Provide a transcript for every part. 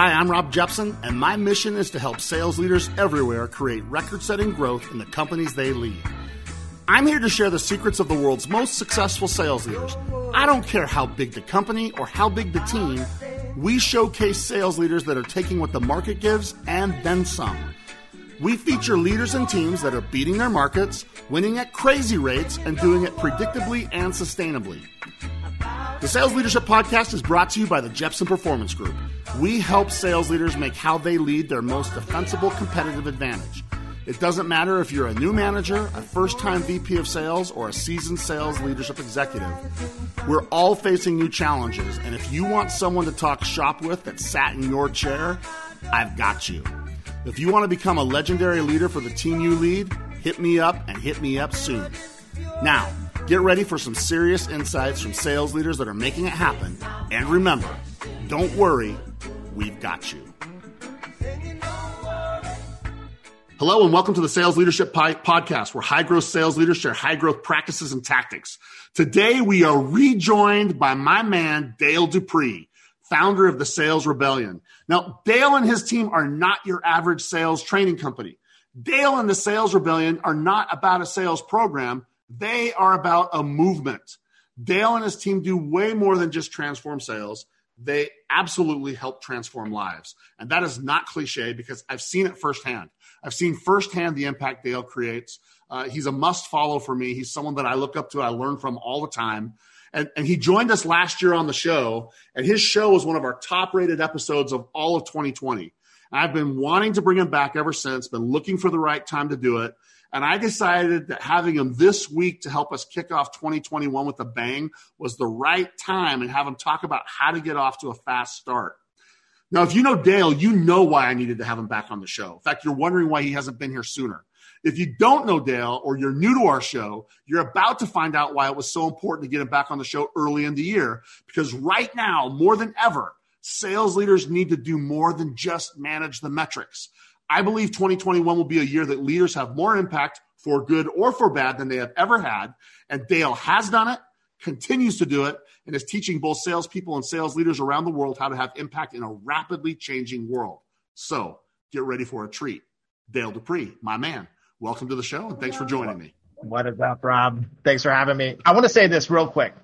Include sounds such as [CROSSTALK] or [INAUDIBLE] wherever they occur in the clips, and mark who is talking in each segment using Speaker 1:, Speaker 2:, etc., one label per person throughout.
Speaker 1: Hi, I'm Rob Jeppsen, and my mission is to help sales leaders everywhere create record setting growth in the companies they lead. I'm here to share the secrets of the world's most successful sales leaders. I don't care how big the company or how big the team, we showcase sales leaders that are taking what the market gives and then some. We feature leaders and teams that are beating their markets, winning at crazy rates, and doing it predictably and sustainably. The Sales Leadership Podcast is brought to you by the Jeppsen Performance Group. We help sales leaders make how they lead their most defensible competitive advantage. It doesn't matter if you're a new manager, a first time VP of sales, or a seasoned sales leadership executive. We're all facing new challenges, and if you want someone to talk shop with that sat in your chair, I've got you. If you want to become a legendary leader for the team you lead, hit me up and hit me up soon. Now, get ready for some serious insights from sales leaders that are making it happen. And remember, don't worry, we've got you. Hello and welcome to the Sales Leadership Podcast, where high growth sales leaders share high growth practices and tactics. Today we are rejoined by my man, Dale Dupree founder of the Sales Rebellion. Now, Dale and his team are not your average sales training company. Dale and the Sales Rebellion are not about a sales program, they are about a movement. Dale and his team do way more than just transform sales. They absolutely help transform lives. And that is not cliche because I've seen it firsthand. I've seen firsthand the impact Dale creates. Uh, he's a must follow for me. He's someone that I look up to, I learn from all the time. And, and he joined us last year on the show, and his show was one of our top rated episodes of all of 2020. I've been wanting to bring him back ever since, been looking for the right time to do it. And I decided that having him this week to help us kick off 2021 with a bang was the right time and have him talk about how to get off to a fast start. Now, if you know Dale, you know why I needed to have him back on the show. In fact, you're wondering why he hasn't been here sooner. If you don't know Dale or you're new to our show, you're about to find out why it was so important to get him back on the show early in the year. Because right now, more than ever, sales leaders need to do more than just manage the metrics. I believe 2021 will be a year that leaders have more impact for good or for bad than they have ever had. And Dale has done it, continues to do it, and is teaching both salespeople and sales leaders around the world how to have impact in a rapidly changing world. So get ready for a treat. Dale Dupree, my man welcome to the show and thanks for joining me.
Speaker 2: What is up, Rob? Thanks for having me. I want to say this real quick.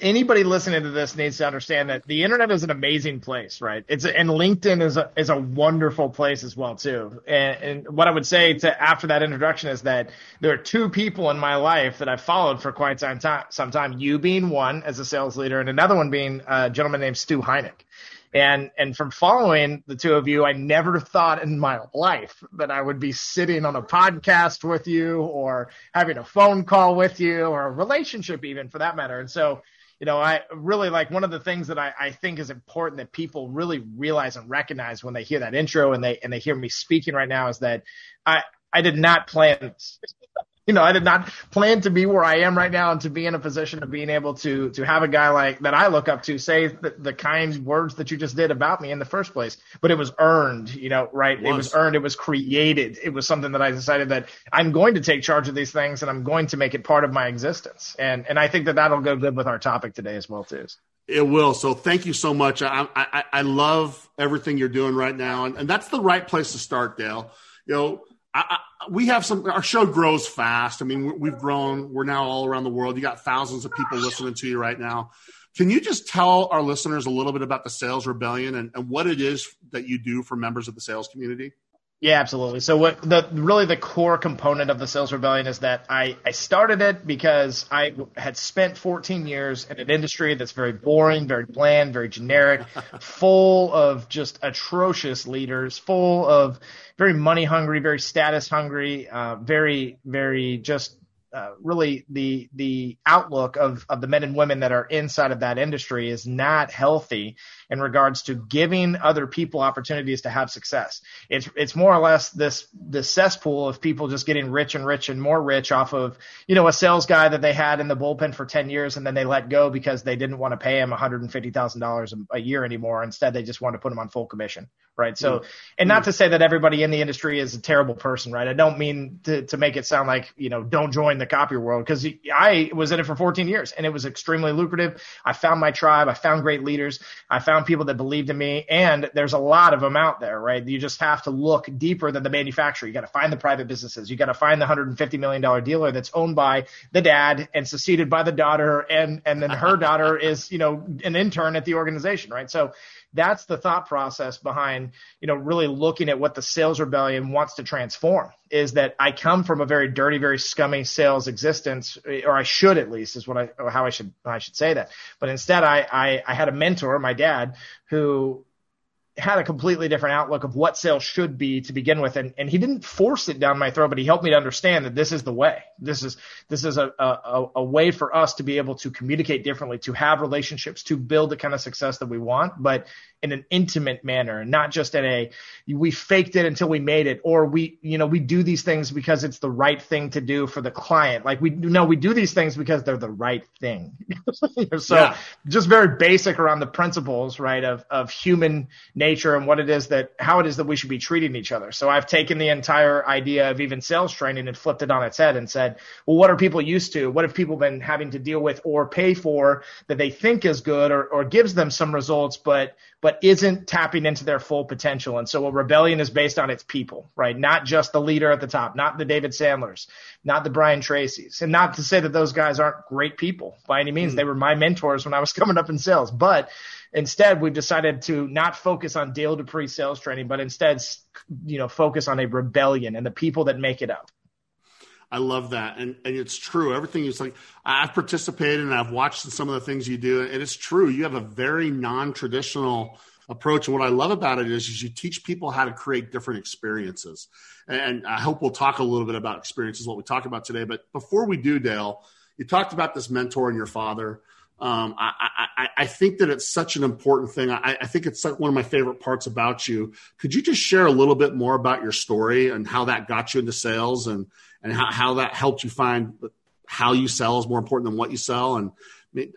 Speaker 2: Anybody listening to this needs to understand that the internet is an amazing place, right? It's and LinkedIn is a is a wonderful place as well too. And, and what I would say to after that introduction is that there are two people in my life that I've followed for quite some time. Some time, you being one as a sales leader, and another one being a gentleman named Stu Heineck. And and from following the two of you, I never thought in my life that I would be sitting on a podcast with you or having a phone call with you or a relationship even for that matter. And so, you know, I really like one of the things that I, I think is important that people really realize and recognize when they hear that intro and they and they hear me speaking right now is that I I did not plan you know, I did not plan to be where I am right now and to be in a position of being able to to have a guy like that I look up to say the, the kinds words that you just did about me in the first place. But it was earned, you know, right? It was. it was earned. It was created. It was something that I decided that I'm going to take charge of these things and I'm going to make it part of my existence. And and I think that that'll go good with our topic today as well too.
Speaker 1: It will. So thank you so much. I I, I love everything you're doing right now, and, and that's the right place to start, Dale. You know I, I, we have some. Our show grows fast. I mean, we've grown. We're now all around the world. You got thousands of people listening to you right now. Can you just tell our listeners a little bit about the Sales Rebellion and, and what it is that you do for members of the sales community?
Speaker 2: Yeah, absolutely. So what the really the core component of the sales rebellion is that I, I started it because I had spent 14 years in an industry that's very boring, very bland, very generic, [LAUGHS] full of just atrocious leaders, full of very money hungry, very status hungry, uh, very very just uh, really the the outlook of of the men and women that are inside of that industry is not healthy in regards to giving other people opportunities to have success. It's it's more or less this this cesspool of people just getting rich and rich and more rich off of you know a sales guy that they had in the bullpen for ten years and then they let go because they didn't want to pay him one hundred and fifty thousand dollars a year anymore. Instead, they just want to put him on full commission, right? So, mm-hmm. and not to say that everybody in the industry is a terrible person, right? I don't mean to to make it sound like you know don't join the the copier world because I was in it for 14 years and it was extremely lucrative. I found my tribe. I found great leaders. I found people that believed in me and there's a lot of them out there, right? You just have to look deeper than the manufacturer. You got to find the private businesses. You got to find the $150 million dealer that's owned by the dad and succeeded by the daughter. And, and then her daughter is, you know, an intern at the organization, right? So that's the thought process behind, you know, really looking at what the sales rebellion wants to transform is that I come from a very dirty, very scummy sales existence, or I should at least is what I, how I should, I should say that. But instead I, I, I had a mentor, my dad, who had a completely different outlook of what sales should be to begin with. And, and he didn't force it down my throat, but he helped me to understand that this is the way. This is, this is a, a, a way for us to be able to communicate differently, to have relationships, to build the kind of success that we want, but in an intimate manner, and not just in a, we faked it until we made it, or we, you know, we do these things because it's the right thing to do for the client. Like we, no, we do these things because they're the right thing. [LAUGHS] so yeah. just very basic around the principles, right, of, of human nature nature and what it is that how it is that we should be treating each other. So I've taken the entire idea of even sales training and flipped it on its head and said, well, what are people used to? What have people been having to deal with or pay for that they think is good or, or gives them some results, but but isn't tapping into their full potential. And so a rebellion is based on its people, right? Not just the leader at the top, not the David Sandlers, not the Brian Tracy's. And not to say that those guys aren't great people by any means. Mm. They were my mentors when I was [LAUGHS] coming up in sales, but Instead, we've decided to not focus on Dale Dupree sales training, but instead, you know, focus on a rebellion and the people that make it up.
Speaker 1: I love that. And, and it's true. Everything is like, I've participated and I've watched some of the things you do. And it's true. You have a very non traditional approach. And what I love about it is, is you teach people how to create different experiences. And I hope we'll talk a little bit about experiences, what we talk about today. But before we do, Dale, you talked about this mentor and your father. Um, I, I, I, think that it's such an important thing. I, I, think it's like one of my favorite parts about you. Could you just share a little bit more about your story and how that got you into sales and, and how, how that helped you find how you sell is more important than what you sell? And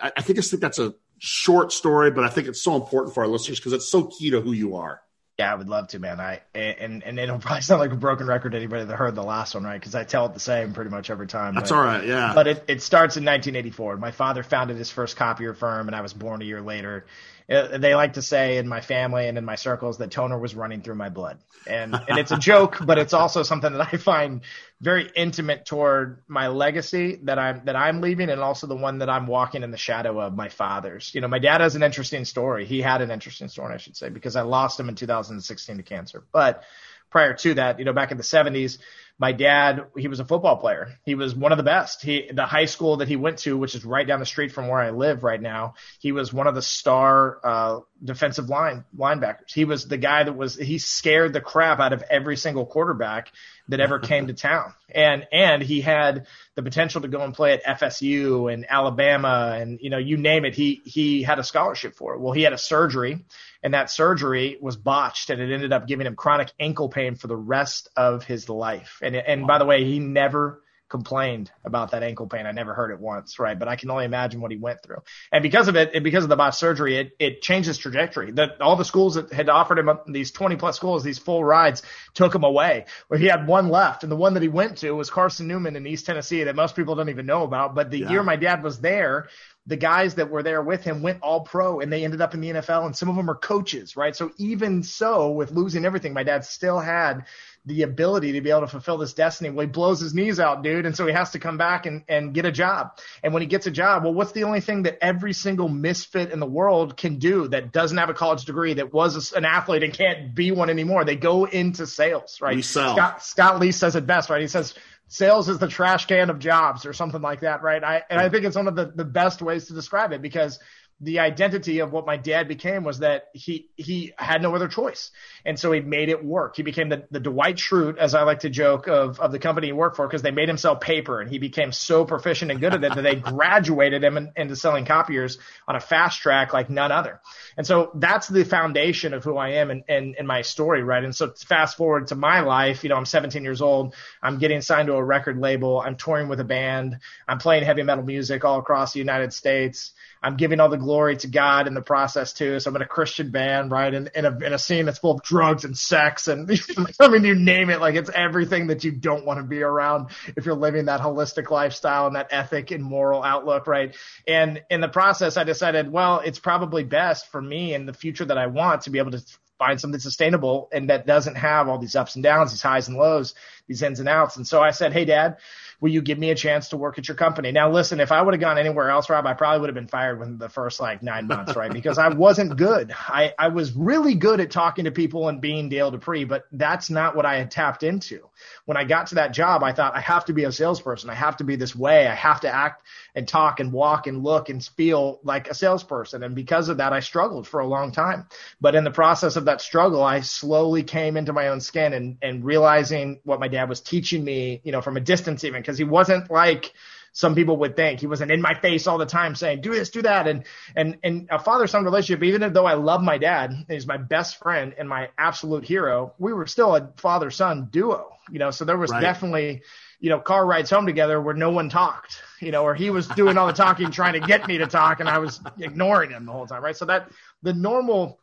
Speaker 1: I, I think I think that's a short story, but I think it's so important for our listeners because it's so key to who you are.
Speaker 2: Yeah, I would love to, man. I and and it'll [LAUGHS] probably sound like a broken record to anybody that heard the last one, right? Because I tell it the same pretty much every time.
Speaker 1: That's but, all right, yeah.
Speaker 2: But it, it starts in 1984. My father founded his first copier firm, and I was born a year later. Uh, they like to say in my family and in my circles that toner was running through my blood, and and it's a joke, [LAUGHS] but it's also something that I find very intimate toward my legacy that I'm that I'm leaving, and also the one that I'm walking in the shadow of my father's. You know, my dad has an interesting story. He had an interesting story, I should say, because I lost him in 2016 to cancer, but prior to that, you know, back in the 70s, my dad, he was a football player. He was one of the best. He, the high school that he went to, which is right down the street from where I live right now, he was one of the star, uh, defensive line linebackers. He was the guy that was, he scared the crap out of every single quarterback that ever came to town. And, and he had the potential to go and play at FSU and Alabama and, you know, you name it. He, he had a scholarship for it. Well, he had a surgery and that surgery was botched and it ended up giving him chronic ankle pain for the rest of his life. And, and by the way, he never complained about that ankle pain. I never heard it once, right? But I can only imagine what he went through. And because of it, and because of the botched surgery, it, it changed his trajectory. That all the schools that had offered him uh, these 20 plus schools, these full rides took him away where he had one left. And the one that he went to was Carson Newman in East Tennessee that most people don't even know about. But the yeah. year my dad was there, the guys that were there with him went all pro and they ended up in the NFL and some of them are coaches, right? So even so, with losing everything, my dad still had the ability to be able to fulfill this destiny. Well, he blows his knees out, dude. And so he has to come back and, and get a job. And when he gets a job, well, what's the only thing that every single misfit in the world can do that doesn't have a college degree, that was an athlete and can't be one anymore? They go into sales, right?
Speaker 1: We sell.
Speaker 2: Scott, Scott Leese says it best, right? He says, sales is the trash can of jobs or something like that, right? I, and I think it's one of the, the best ways to describe it because the identity of what my dad became was that he he had no other choice, and so he made it work. He became the, the Dwight Schrute, as I like to joke, of of the company he worked for, because they made him sell paper, and he became so proficient and good at it that they [LAUGHS] graduated him in, into selling copiers on a fast track like none other. And so that's the foundation of who I am and in, in my story, right? And so fast forward to my life, you know, I'm 17 years old, I'm getting signed to a record label, I'm touring with a band, I'm playing heavy metal music all across the United States. I'm giving all the glory to God in the process too. So I'm in a Christian band, right? In, in a, in a scene that's full of drugs and sex and [LAUGHS] I mean, you name it, like it's everything that you don't want to be around if you're living that holistic lifestyle and that ethic and moral outlook, right? And in the process, I decided, well, it's probably best for me in the future that I want to be able to find something sustainable and that doesn't have all these ups and downs, these highs and lows, these ins and outs. And so I said, Hey, dad, will you give me a chance to work at your company? Now, listen, if I would have gone anywhere else, Rob, I probably would have been fired within the first like nine months, right? Because I wasn't good. I, I was really good at talking to people and being Dale Dupree, but that's not what I had tapped into. When I got to that job, I thought I have to be a salesperson. I have to be this way. I have to act and talk and walk and look and feel like a salesperson. And because of that, I struggled for a long time. But in the process of that struggle, I slowly came into my own skin and, and realizing what my dad was teaching me, you know, from a distance even, because he wasn't like, some people would think. He wasn't in my face all the time saying do this do that and and and a father son relationship even though i love my dad he's my best friend and my absolute hero we were still a father son duo you know? So there was right. definitely you know car rides home together where no one talked you know or he was doing all the talking trying to get me to talk and i was ignoring him the whole time right? So that the normal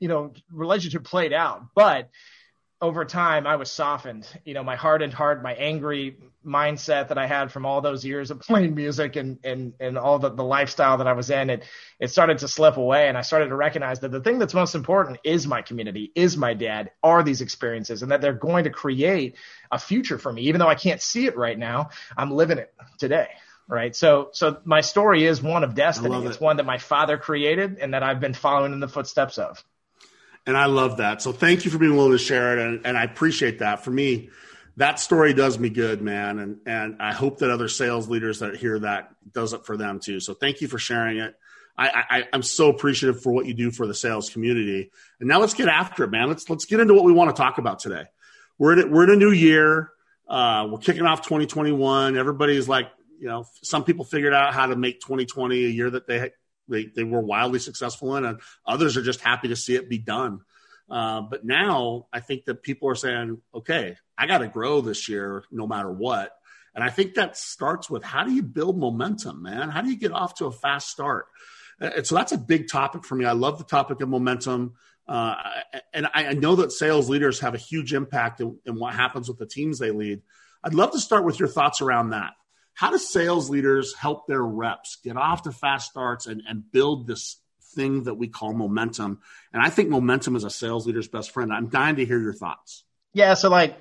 Speaker 2: you know relationship played out but over time I was softened. You know, my hardened heart, my angry mindset that I had from all those years of [LAUGHS] playing music and and and all the, the lifestyle that I was in, it it started to slip away and I started to recognize that the thing that's most important is my community, is my dad, are these experiences and that they're going to create a future for me. Even though I can't see it right now, I'm living it today. Right. So so my story is one of destiny. It. It's one that my father created and that I've been following in the footsteps of.
Speaker 1: And I love that. So thank you for being willing to share it. And, and I appreciate that. For me, that story does me good, man. And, and I hope that other sales leaders that hear that does it for them too. So thank you for sharing it. I, I, I'm so appreciative for what you do for the sales community. And now let's get after it, man. Let's, let's get into what we want to talk about today. We're in, we're in a new year. Uh, we're kicking off 2021. Everybody's like, you know, some people figured out how to make 2020 a year that they they, they were wildly successful in, and others are just happy to see it be done. Uh, but now I think that people are saying, okay, I got to grow this year no matter what. And I think that starts with how do you build momentum, man? How do you get off to a fast start? And so that's a big topic for me. I love the topic of momentum. Uh, and I, I, know that sales leaders have a huge impact in, in what happens with the teams they lead. I'd love to start with your thoughts around that. How do sales leaders help their reps get off to fast starts and, and build this thing that we call momentum? And I think momentum is a sales leader's best friend. I'm dying to hear your thoughts.
Speaker 2: Yeah. So like,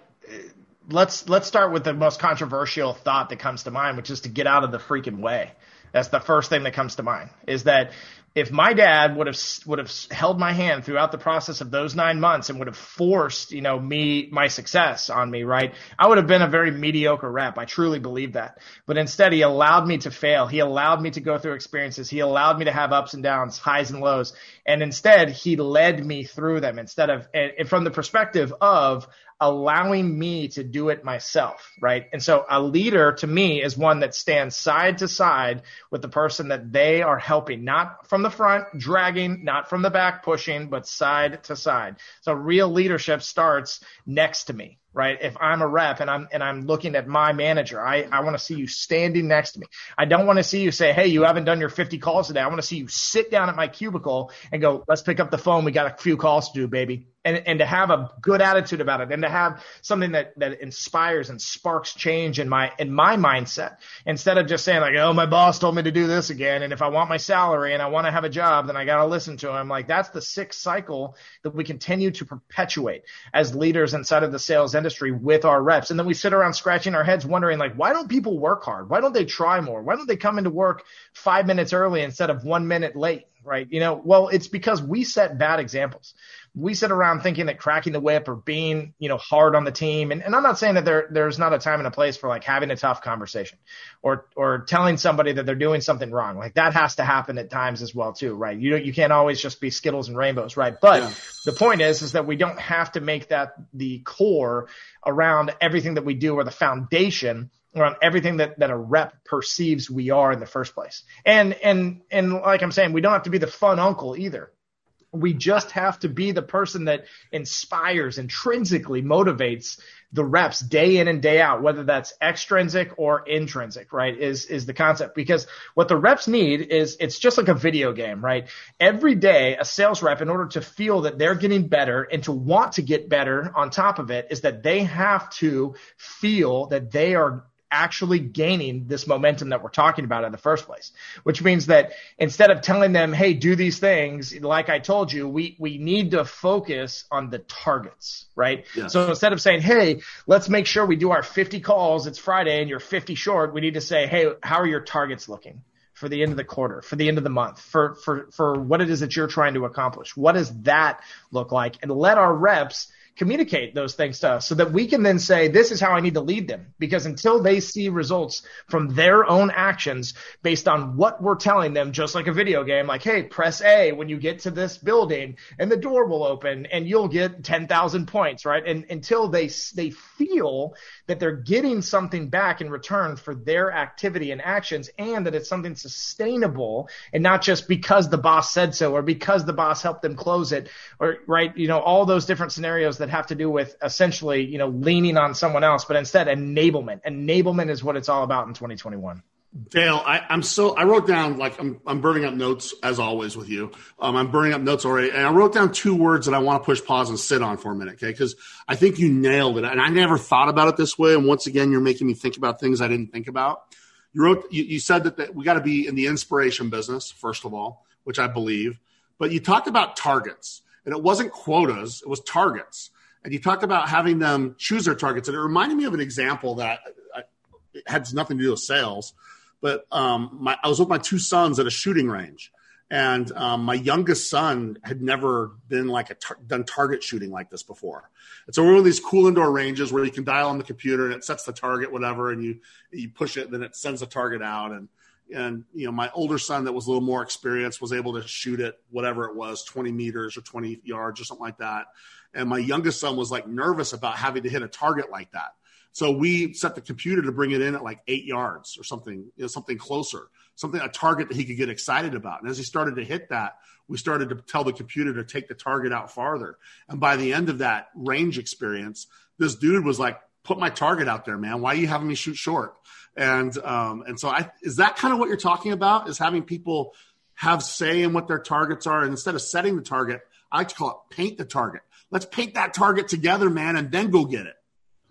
Speaker 2: let's, let's start with the most controversial thought that comes to mind, which is to get out of the freaking way. That's the first thing that comes to mind is that if my dad would have would have held my hand throughout the process of those nine months and would have forced you know me my success on me right i would have been a very mediocre rep. I truly believe that. But instead he allowed me to fail. He allowed me to go through experiences. He allowed me to have ups and downs highs and lows. And instead he led me through them instead of and from the perspective of allowing me to do it myself, right? And so a leader to me is one that stands side to side with the person that they are helping, not from the front dragging, not from the back pushing, but side to side. So real leadership starts next to me, right? If I'm a rep and I'm and I'm looking at my manager, I, I want to see you standing next to me. I don't want to see you say, Hey, you haven't done your 50 calls today. I want to see you sit down at my cubicle and go, let's pick up the phone. We got a few calls to do, baby and, and to have a good attitude about it and to have something that, that inspires and sparks change in my, in my mindset instead of just saying like, Oh, my boss told me to do this again. And if I want my salary and I want to have a job, then I got to listen to him. Like that's the sixth cycle that we continue to perpetuate as leaders inside of the sales industry with our reps. And then we sit around scratching our heads wondering like, why don't people work hard? Why don't they try more? Why don't they come into work five minutes early instead of one minute late? Right. You know, well, it's because we set bad examples we sit around thinking that cracking the whip or being, you know, hard on the team. And, and I'm not saying that there, there's not a time and a place for like having a tough conversation or, or telling somebody that they're doing something wrong. Like that has to happen at times as well too, right? You you can't always just be Skittles and rainbows, right? But yeah. the point is, is that we don't have to make that the core around everything that we do or the foundation around everything that, that a rep perceives we are in the first place. And, and, and like I'm saying, we don't have to be the fun uncle either We just have to be the person that inspires, intrinsically motivates the reps day in and day out, whether that's extrinsic or intrinsic, right? Is, is the concept because what the reps need is it's just like a video game, right? Every day, a sales rep, in order to feel that they're getting better and to want to get better on top of it is that they have to feel that they are actually gaining this momentum that we're talking about in the first place, which means that instead of telling them, Hey, do these things, like I told you, we, we need to focus on the targets, right? Yes. So instead of saying, Hey, let's make sure we do our 50 calls. It's Friday and you're 50 short. We need to say, Hey, how are your targets looking? for the end of the quarter, for the end of the month, for, for, for what it is that you're trying to accomplish. What does that look like? And let our reps communicate those things to us so that we can then say, this is how I need to lead them. Because until they see results from their own actions based on what we're telling them, just like a video game, like, hey, press A when you get to this building and the door will open and you'll get 10,000 points, right? And until they, they feel that they're getting something back in return for their activity and actions and that it's something sustainable and not just because the boss said so or because the boss helped them close it or, right, you know, all those different scenarios that that have to do with essentially, you know, leaning on someone else, but instead enablement. Enablement is what it's all about in 2021.
Speaker 1: Dale, I, am so I wrote down like I'm I'm burning up notes as always with you. Um, I'm burning up notes already, and I wrote down two words that I want to push pause and sit on for a minute, okay? Because I think you nailed it, and I never thought about it this way. And once again, you're making me think about things I didn't think about. You wrote you, you said that, that we got to be in the inspiration business first of all, which I believe, but you talked about targets, and it wasn't quotas; it was targets and you talked about having them choose their targets. And it reminded me of an example that I, had nothing to do with sales, but um, my, I was with my two sons at a shooting range, and um, my youngest son had never been like a tar- done target shooting like this before. And so we're in these cool indoor ranges where you can dial on the computer and it sets the target, whatever, and you you push it, and then it sends the target out. And and you know my older son that was a little more experienced was able to shoot it whatever it was 20 meters or 20 yards or something like that and my youngest son was like nervous about having to hit a target like that. So we set the computer to bring it in at like eight yards or something, you know, something closer, something a target that he could get excited about. And as he started to hit that, we started to tell the computer to take the target out farther. And by the end of that range experience, this dude was like, "Put my target out there, man. Why are you having me shoot short?" And um, and so I is that kind of what you're talking about? Is having people have say in what their targets are, and instead of setting the target, I like to call it paint the target let's paint that target together, man, and then go get it.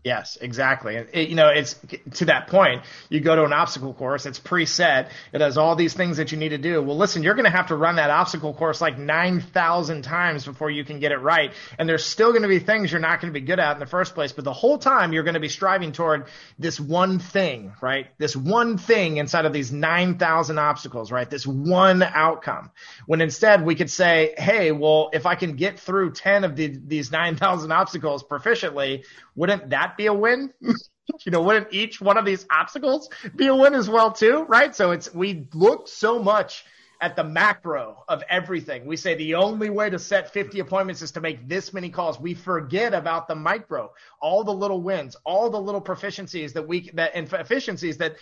Speaker 2: Yes, exactly. It, you know, it's to that point. You go to an obstacle course, it's preset. It has all these things that you need to do. Well, listen, you're going to have to run that obstacle course like 9,000 times before you can get it right. And there's still going to be things you're not going to be good at in the first place. But the whole time you're going to be striving toward this one thing, right? This one thing inside of these 9,000 obstacles, right? This one outcome. When instead we could say, Hey, well, if I can get through 10 of the, these 9,000 obstacles proficiently, wouldn't that be a win? [LAUGHS] you know, wouldn't each one of these obstacles be a win as well too? Right. So it's, we look so much at the macro of everything. We say the only way to set 50 appointments is to make this many calls. We forget about the micro, all the little wins, all the little proficiencies that we, that and efficiencies that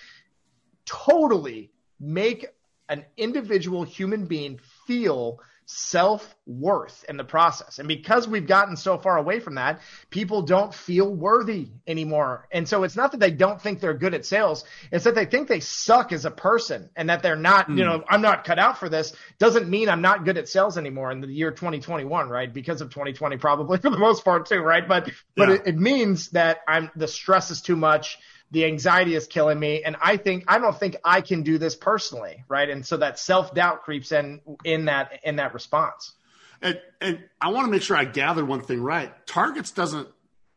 Speaker 2: totally make an individual human being feel self worth in the process. And because we've gotten so far away from that, people don't feel worthy anymore. And so it's not that they don't think they're good at sales. It's that they think they suck as a person and that they're not, mm. you know, I'm not cut out for this doesn't mean I'm not good at sales anymore in the year 2021, right? Because of 2020, probably [LAUGHS] for the most part too, right? But, but it, it means that I'm, the stress is too much the anxiety is killing me and i think i don't think i can do this personally right? And so that self-doubt creeps in in that in that response.
Speaker 1: And, and i want to make sure i gather one thing right. Targets doesn't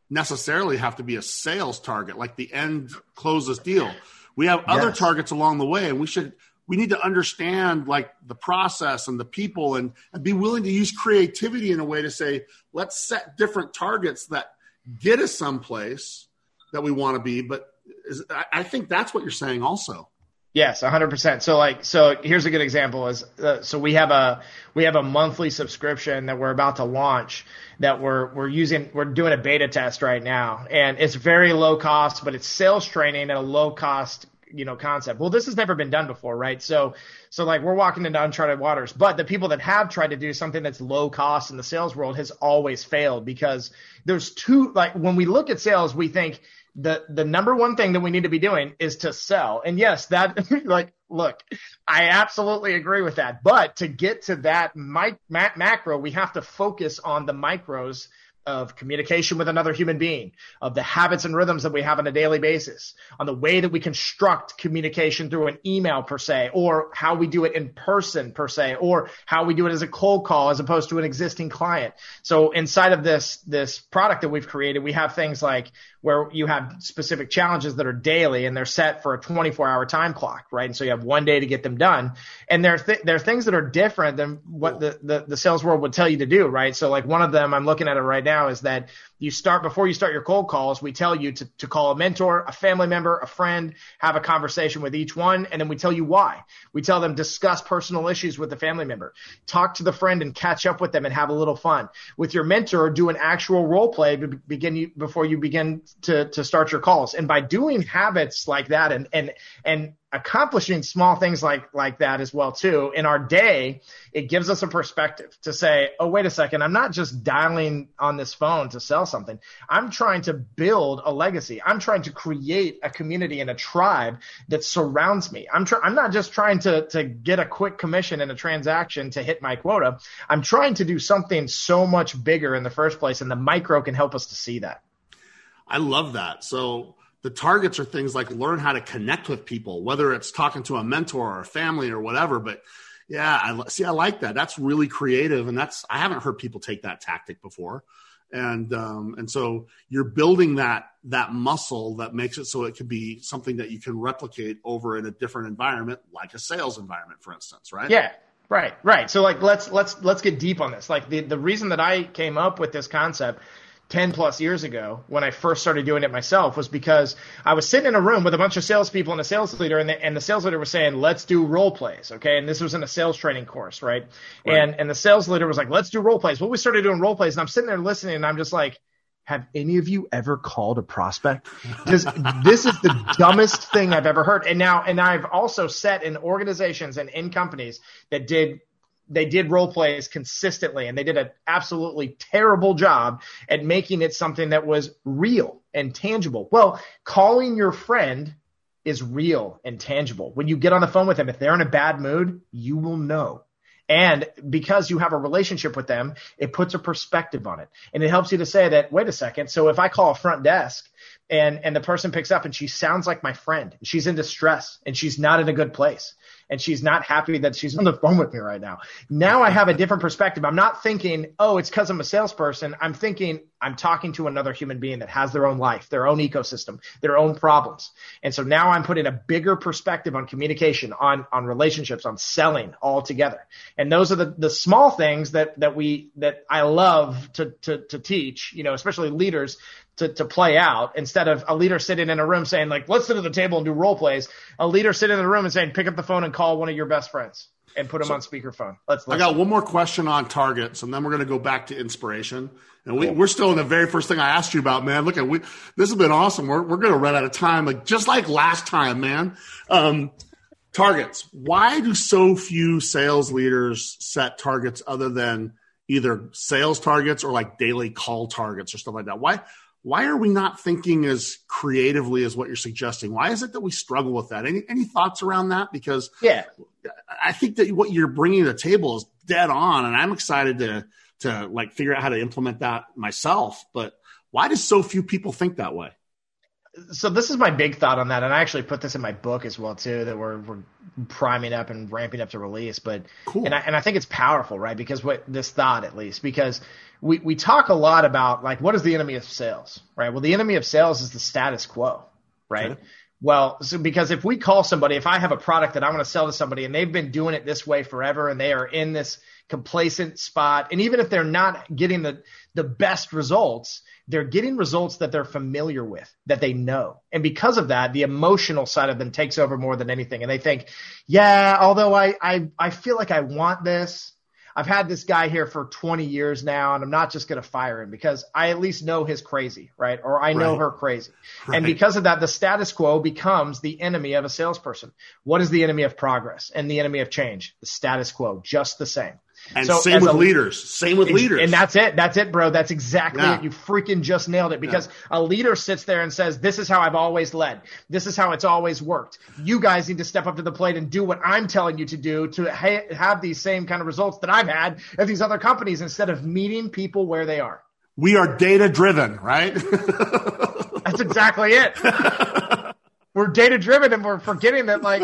Speaker 1: necessarily have to be a sales target like the end closes deal. We have other yes. targets along the way and we should we need to understand like the process and the people and, and be willing to use creativity in a way to say let's set different targets that get us someplace that we want to be but is, I think that's what you're saying also.
Speaker 2: Yes, 100%. So like so here's a good example is uh, so we have a we have a monthly subscription that we're about to launch that we're we're using we're doing a beta test right now and it's very low cost but it's sales training at a low cost you know, concept. Well, this has never been done before, right? So, so like we're walking into uncharted waters, but the people that have tried to do something that's low cost in the sales world has always failed because there's two, like when we look at sales, we think the, the number one thing that we need to be doing is to sell. And yes, that [LAUGHS] like, look, I absolutely agree with that. But to get to that mic- macro, we have to focus on the micros of communication with another human being, of the habits and rhythms that we have on a daily basis, on the way that we construct communication through an email per se, or how we do it in person per se, or how we do it as a cold call as opposed to an existing client. So inside of this, this product that we've created, we have things like where you have specific challenges that are daily and they're set for a 24 hour time clock, right? And so you have one day to get them done. And there, th- there are things that are different than what the, the, the sales world would tell you to do, right? So like one of them, I'm looking at it right now is that you start before you start your cold calls, we tell you to, to call a mentor, a family member, a friend, have a conversation with each one, and then we tell you why. We tell them discuss personal issues with the family member, talk to the friend and catch up with them and have a little fun. With your mentor, do an actual role play begin you, before you begin to, to start your calls. And by doing habits like that and, and, and accomplishing small things like like that as well too. In our day it gives us a perspective to say oh wait a second i'm not just dialing on this phone to sell something. I'm trying to build a legacy. I'm trying to create a community and a tribe that surrounds me. I'm trying i'm not just trying to to get a quick commission in a transaction to hit my quota. I'm trying to do something so much bigger in the first place and the micro can help us to see that.
Speaker 1: I love that. So the targets are things like learn how to connect with people, whether it's talking to a mentor or a family or whatever. But yeah, I see. I like that. That's really creative, and that's I haven't heard people take that tactic before. And um, and so you're building that that muscle that makes it so it could be something that you can replicate over in a different environment, like a sales environment, for instance, right?
Speaker 2: Yeah, right, right. So like let's let's let's get deep on this. Like the the reason that I came up with this concept 10 plus years ago when I first started doing it myself was because I was sitting in a room with a bunch of salespeople and a sales leader, and the, and the sales leader was saying, let's do role plays. Okay. And this was in a sales training course, right? right? And, and the sales leader was like, let's do role plays. Well, we started doing role plays, and I'm sitting there listening, and I'm just like, have any of you ever called a prospect? [LAUGHS] Because this is the dumbest thing I've ever heard. And now, and I've also sat in organizations and in companies that did they did role plays consistently and they did an absolutely terrible job at making it something that was real and tangible. Well, calling your friend is real and tangible. When you get on the phone with them, if they're in a bad mood, you will know. And because you have a relationship with them, it puts a perspective on it. And it helps you to say that, wait a second. So if I call a front desk and, and the person picks up and she sounds like my friend, she's in distress and she's not in a good place and she's not happy that she's on the phone with me right now. Now I have a different perspective. I'm not thinking, oh, it's because I'm a salesperson. I'm thinking I'm talking to another human being that has their own life, their own ecosystem, their own problems. And so now I'm putting a bigger perspective on communication, on, on relationships, on selling all together. And those are the, the small things that, that we, that I love to, to, to teach, you know, especially leaders to, to play out instead of a leader sitting in a room saying like, let's sit at the table and do role plays. A leader sitting in the room and saying, pick up the phone and call one of your best friends and put them so, on speakerphone. Let's.
Speaker 1: Listen. I got one more question on targets, and then we're going to go back to inspiration. And we, we're still in the very first thing I asked you about, man. Look at we. This has been awesome. We're we're going to run out of time, like just like last time, man. Um, targets. Why do so few sales leaders set targets other than either sales targets or like daily call targets or stuff like that? Why? Why are we not thinking as creatively as what you're suggesting? Why is it that we struggle with that? Any any thoughts around that? Because
Speaker 2: yeah,
Speaker 1: I think that what you're bringing to the table is dead on, and I'm excited to to like figure out how to implement that myself. But why do so few people think that way?
Speaker 2: So this is my big thought on that, and I actually put this in my book as well too. That we're we're priming up and ramping up to release, but cool. and I and I think it's powerful, right? Because what this thought at least because we we talk a lot about like what is the enemy of sales, right? Well, the enemy of sales is the status quo, right? Okay. Well, so because if we call somebody, if I have a product that I want to sell to somebody and they've been doing it this way forever and they are in this complacent spot, and even if they're not getting the the best results, they're getting results that they're familiar with, that they know. And because of that, the emotional side of them takes over more than anything. And they think, yeah, although I, I, I feel like I want this, I've had this guy here for 20 years now, and I'm not just going to fire him because I at least know his crazy, right? Or I know
Speaker 1: Right.
Speaker 2: her crazy.
Speaker 1: Right.
Speaker 2: And because of that, the status quo becomes the enemy of a salesperson. What is the enemy of progress and the enemy of change? The status quo, just the same.
Speaker 1: And
Speaker 2: So
Speaker 1: same with
Speaker 2: a-
Speaker 1: leaders. Same with leaders.
Speaker 2: And that's it. That's it, bro. That's exactly
Speaker 1: Yeah.
Speaker 2: it. You freaking just nailed it because a leader sits there and says, This is how I've always led. This is how it's always worked. You guys need to step up to the plate and do what I'm telling you to do to ha- have these same kind of results that I've had at these other companies instead of meeting people where they are.
Speaker 1: we are data driven, right? [LAUGHS]
Speaker 2: That's exactly it. [LAUGHS] we're data driven and we're forgetting that, like,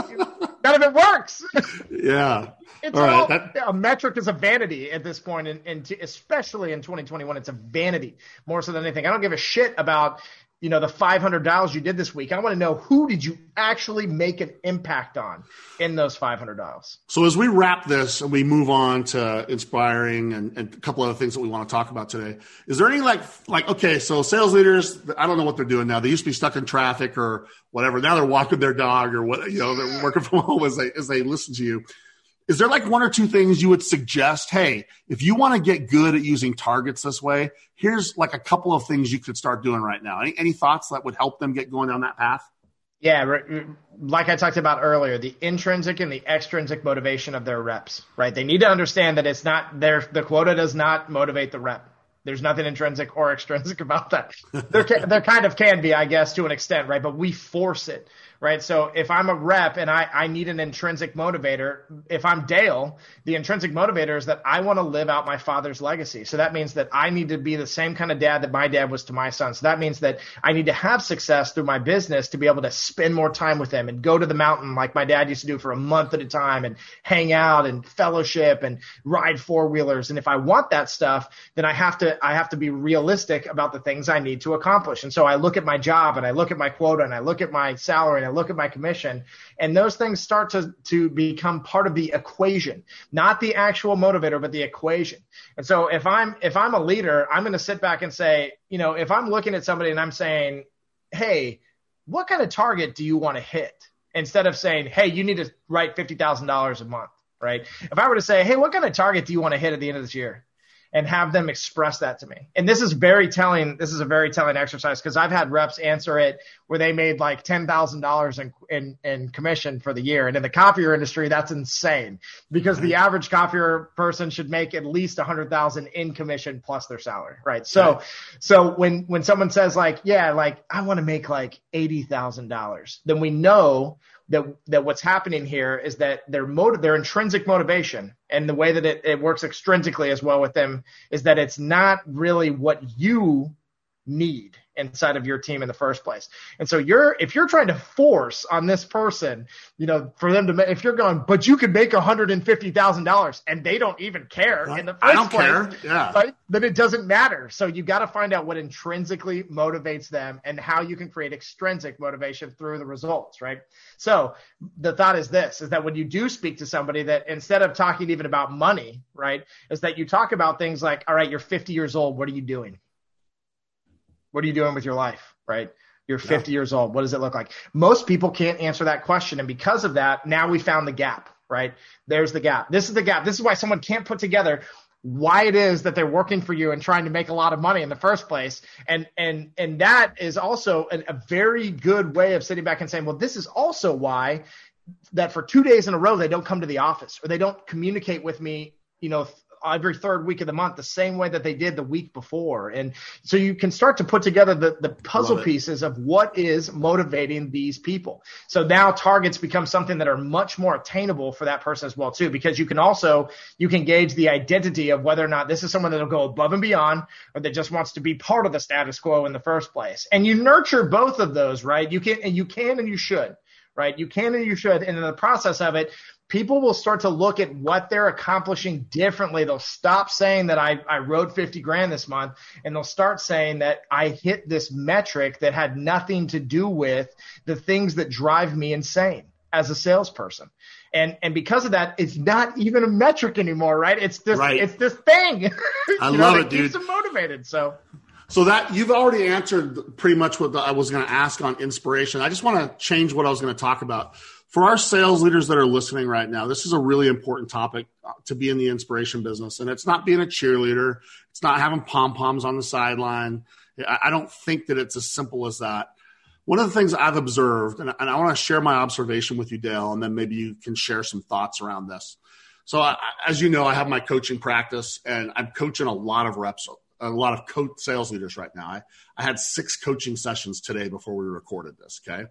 Speaker 2: none of it works. [LAUGHS]
Speaker 1: yeah.
Speaker 2: It's
Speaker 1: All right, that-
Speaker 2: a metric is a vanity at this point, and, and to, especially in 2021, it's a vanity more so than anything. I don't give a shit about you know the 500 dials you did this week. I want to know who did you actually make an impact on in those 500 dials.
Speaker 1: So as we wrap this and we move on to inspiring and, and a couple other things that we want to talk about today, is there any like like okay, so sales leaders, I don't know what they're doing now. They used to be stuck in traffic or whatever. Now they're walking their dog or what you know, they're working from [LAUGHS] home as they as they listen to you. Is there like one or two things you would suggest? Hey, if you want to get good at using targets this way, here's like a couple of things you could start doing right now. Any, any thoughts that would help them get going down that path?
Speaker 2: Yeah, like I talked about earlier, the intrinsic and the extrinsic motivation of their reps, right? They need to understand that it's not their the quota does not motivate the rep. There's nothing intrinsic or [LAUGHS] extrinsic about that. There, there kind of can be, I guess, to an extent, right? But we force it, right? So if I'm a rep and I, I need an intrinsic motivator, if I'm Dale, the intrinsic motivator is that I want to live out my father's legacy. So that means that I need to be the same kind of dad that my dad was to my son. So that means that I need to have success through my business to be able to spend more time with them and go to the mountain like my dad used to do for a month at a time and hang out and fellowship and ride four wheelers. And if I want that stuff, then I have to I have to be realistic about the things I need to accomplish. And so I look at my job and I look at my quota and I look at my salary and I look at my commission and those things start to to become part of the equation, not the actual motivator, but the equation. And so if I'm if I'm a leader, I'm going to sit back and say, you know, if I'm looking at somebody and I'm saying, "Hey, what kind of target do you want to hit?" instead of saying, "Hey, you need to write $50,000 a month." Right? If I were to say, "Hey, what kind of target do you want to hit at the end of this year?" And have them express that to me. And this is very telling. This is a very telling exercise because I've had reps answer it where they made like ten thousand dollars in, in in commission for the year, and in the copier industry, that's insane because the mm-hmm. average copier person should make at least a hundred thousand in commission plus their salary, right? So,
Speaker 1: Right.
Speaker 2: so when when someone says like, yeah, like I want to make like eighty thousand dollars, then we know that that what's happening here is that their motive, their intrinsic motivation, and the way that it, it works extrinsically as well with them is that it's not really what you need inside of your team in the first place. And so you're if you're trying to force on this person, you know, for them to if you're going, but you could make $150,000 and they don't even care in the first
Speaker 1: I don't
Speaker 2: place,
Speaker 1: care. Yeah.
Speaker 2: right? Then it doesn't matter. So you got to find out what intrinsically motivates them and how you can create extrinsic motivation through the results, right? So the thought is this, is that when you do speak to somebody that instead of talking even about money, right, is that you talk about things like, all right, you're 50 years old. What are you doing? What are you doing with your life, right? You're 50 years old. What does it look like? Most people can't answer that question. And because of that, now we found the gap, right? There's the gap. This is the gap. This is why someone can't put together why it is that they're working for you and trying to make a lot of money in the first place. And and and that is also a, a very good way of sitting back and saying, well, this is also why that for two days in a row they don't come to the office or they don't communicate with me, you know, every third week of the month the same way that they did the week before. And so you can start to put together the, the puzzle pieces of what is motivating these people. So now targets become something that are much more attainable for that person as well too, because you can also, you can gauge the identity of whether or not this is someone that'll go above and beyond or that just wants to be part of the status quo in the first place. And you nurture both of those, right? You can, and you can and you should right? You can and you should. And in the process of it, people will start to look at what they're accomplishing differently. They'll stop saying that I, I rode 50 grand this month and they'll start saying that I hit this metric that had nothing to do with the things that drive me insane as a salesperson. And, and because of that, it's not even a metric anymore, right? It's this,
Speaker 1: Right.
Speaker 2: it's this thing. [LAUGHS]
Speaker 1: I
Speaker 2: know,
Speaker 1: love
Speaker 2: that
Speaker 1: it,
Speaker 2: keeps
Speaker 1: dude.
Speaker 2: them motivated. So
Speaker 1: So that you've already answered pretty much what I was going to ask on inspiration. I just want to change what I was going to talk about. For our sales leaders that are listening right now, this is a really important topic uh, to be in the inspiration business. And it's not being a cheerleader, it's not having pom poms on the sideline. I don't think that it's as simple as that. One of the things I've observed, and I want to share my observation with you, Dale, and then maybe you can share some thoughts around this. So, I, as you know, I have my coaching practice, and I'm coaching a lot of reps, a lot of coach sales leaders right now. I, I had six coaching sessions today before we recorded this. Okay.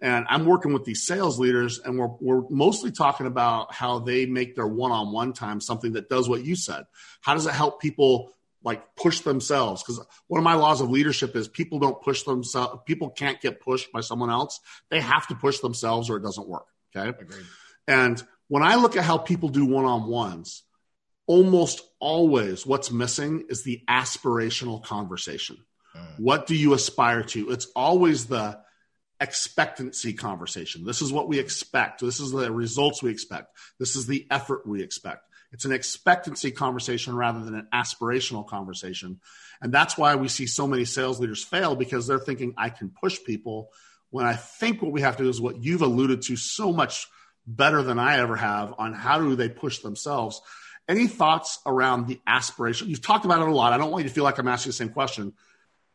Speaker 1: And I'm working with these sales leaders, and we're, we're mostly talking about how they make their one on one time something that does what you said. How does it help people like push themselves? Because one of my laws of leadership is people don't push themselves, people can't get pushed by someone else. They have to push themselves or it doesn't work. Okay. Agreed. And when I look at how people do one on ones, almost always what's missing is the aspirational conversation. Mm. What do you aspire to? It's always the, expectancy conversation. This is what we expect. This is the results we expect. This is the effort we expect. It's an expectancy conversation rather than an aspirational conversation. And that's why we see so many sales leaders fail because they're thinking, I can push people. When I think what we have to do is what you've alluded to so much better than I ever have on how do they push themselves. Any thoughts around the aspiration? You've talked about it a lot. I don't want you to feel like I'm asking the same question.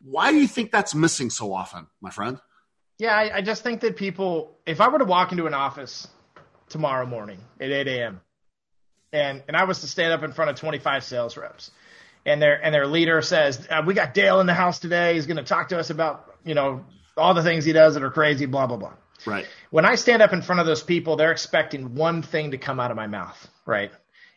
Speaker 1: Why do you think that's missing so often, my friend?
Speaker 2: Yeah, I, I just think that people, if I were to walk into an office tomorrow morning at 8 a.m. and and I was to stand up in front of 25 sales reps, and their and their leader says, uh, "We got Dale in the house today. He's going to talk to us about you know all the things he does that are crazy, blah blah blah."
Speaker 1: Right.
Speaker 2: When I stand up in front of those people, they're expecting one thing to come out of my mouth, right?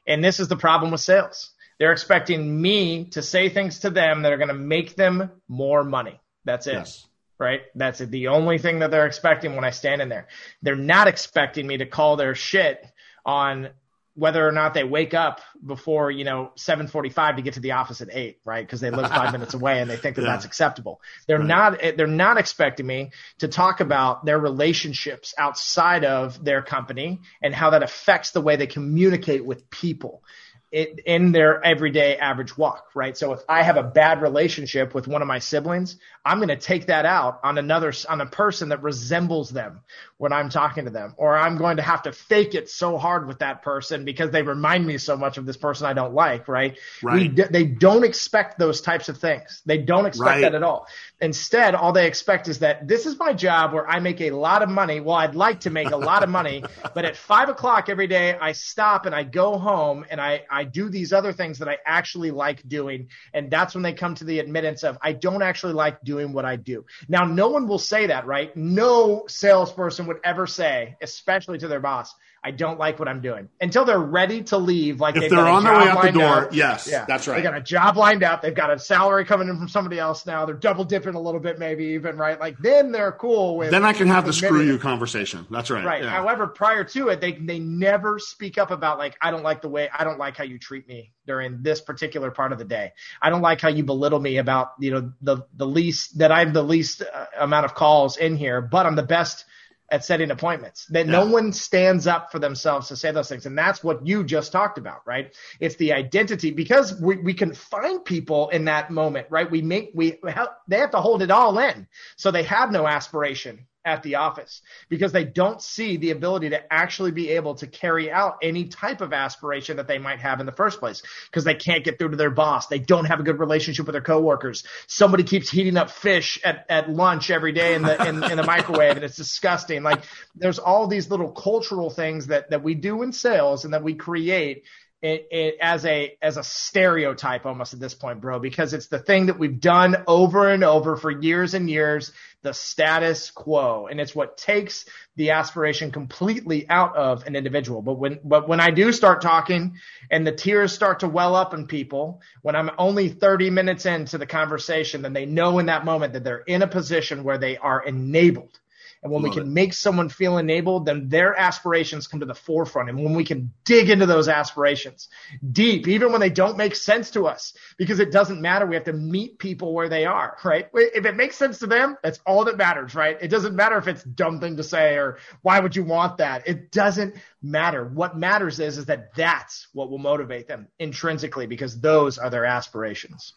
Speaker 2: And this is the problem with sales. They're expecting me to say things to them that are going to make them more money. That's it. Yes right? That's the only thing that they're expecting when I stand in there. They're not expecting me to call their shit on whether or not they wake up before you know 7:45 to get to the office at 8 right because they live 5 minutes away and they think that yeah. that's acceptable they're right. not eh, they're not expecting me to talk about their relationships outside of their company and how that affects the way they communicate with people it, in their everyday average walk, right? So if I have a bad relationship with one of my siblings, I'm going to take that out on another, on a person that resembles them when I'm talking to them, or I'm going to have to fake it so hard with that person because they remind me so much of this person I don't like, right?
Speaker 1: Right.
Speaker 2: We, they don't expect those types of things. They don't expect right. that at all. Instead, all they expect is that this is my job where I make a lot of money. Well, I'd like to make a lot of money, [LAUGHS] but at five o'clock every day, I stop and I go home and I, I do these other things that I actually like doing. And that's when they come to the admittance of, I don't actually like doing what I do. Now, no one will say that, right? No salesperson would ever say, especially to their boss, I don't like what I'm doing until they're ready to leave. Like
Speaker 1: if they're on their way out the door, yes, yeah, that's right.
Speaker 2: They got a job lined up. They've got a salary coming in from somebody else now. They're double dipping a little bit, maybe even right. Like then they're cool with.
Speaker 1: Then I can have the screw you conversation. That's right.
Speaker 2: Right. Yeah. However, prior to it, they they never speak up about like I don't like the way I don't like how you treat me during this particular part of the day. I don't like how you belittle me about you know the the least that I'm the least uh, amount of calls in here, but I'm the best at setting appointments. That yeah. no one stands up for themselves to say those things. And that's what you just talked about, right? It's the identity because we, we can find people in that moment, right? We make, we, help, they have to hold it all in. So they have no aspiration at the office because they don't see the ability to actually be able to carry out any type of aspiration that they might have in the first place because they can't get through to their boss. They don't have a good relationship with their coworkers. Somebody keeps heating up fish at, at lunch every day in the in, in the microwave and it's disgusting. Like there's all these little cultural things that that we do in sales and that we create it, it, as a as a stereotype almost at this point, bro, because it's the thing that we've done over and over for years and years, the status quo, and it's what takes the aspiration completely out of an individual. But when but when I do start talking and the tears start to well up in people, when I'm only 30 minutes into the conversation, then they know in that moment that they're in a position where they are enabled and when Love we can it. make someone feel enabled, then their aspirations come to the forefront. And when we can dig into those aspirations deep, even when they don't make sense to us, because it doesn't matter. We have to meet people where they are, right? If it makes sense to them, that's all that matters, right? It doesn't matter if it's dumb thing to say or why would you want that? It doesn't matter. What matters is, is that that's what will motivate them intrinsically because those are their aspirations.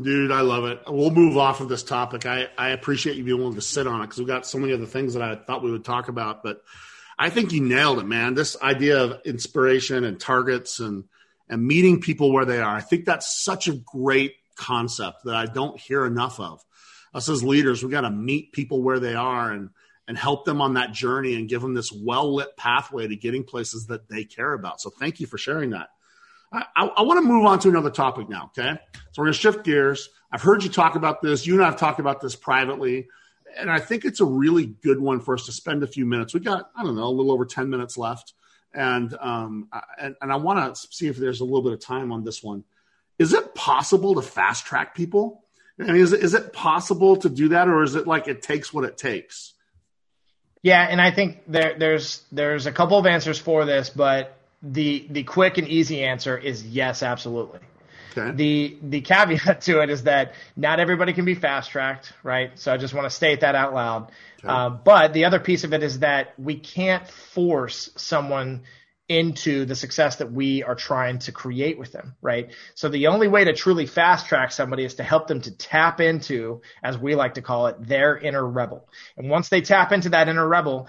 Speaker 1: Dude, I love it. We'll move off of this topic. I, I appreciate you being willing to sit on it because we've got so many other things that I thought we would talk about. But I think you nailed it, man. This idea of inspiration and targets and and meeting people where they are. I think that's such a great concept that I don't hear enough of. Us as leaders, we got to meet people where they are and and help them on that journey and give them this well lit pathway to getting places that they care about. So thank you for sharing that. I, I, I want to move on to another topic now. Okay, so we're going to shift gears. I've heard you talk about this. You and I have talked about this privately, and I think it's a really good one for us to spend a few minutes. We got I don't know a little over ten minutes left, and um, and, and I want to see if there's a little bit of time on this one. Is it possible to fast track people? I mean, is it, is it possible to do that, or is it like it takes what it takes?
Speaker 2: Yeah, and I think there, there's there's a couple of answers for this, but the the quick and easy answer is yes, absolutely. Okay. The the caveat [LAUGHS] to it is that not everybody can be fast tracked, right? So I just want to state that out loud. Okay. Uh, but the other piece of it is that we can't force someone into the success that we are trying to create with them, right? So the only way to truly fast track somebody is to help them to tap into, as we like to call it, their inner rebel. And once they tap into that inner rebel,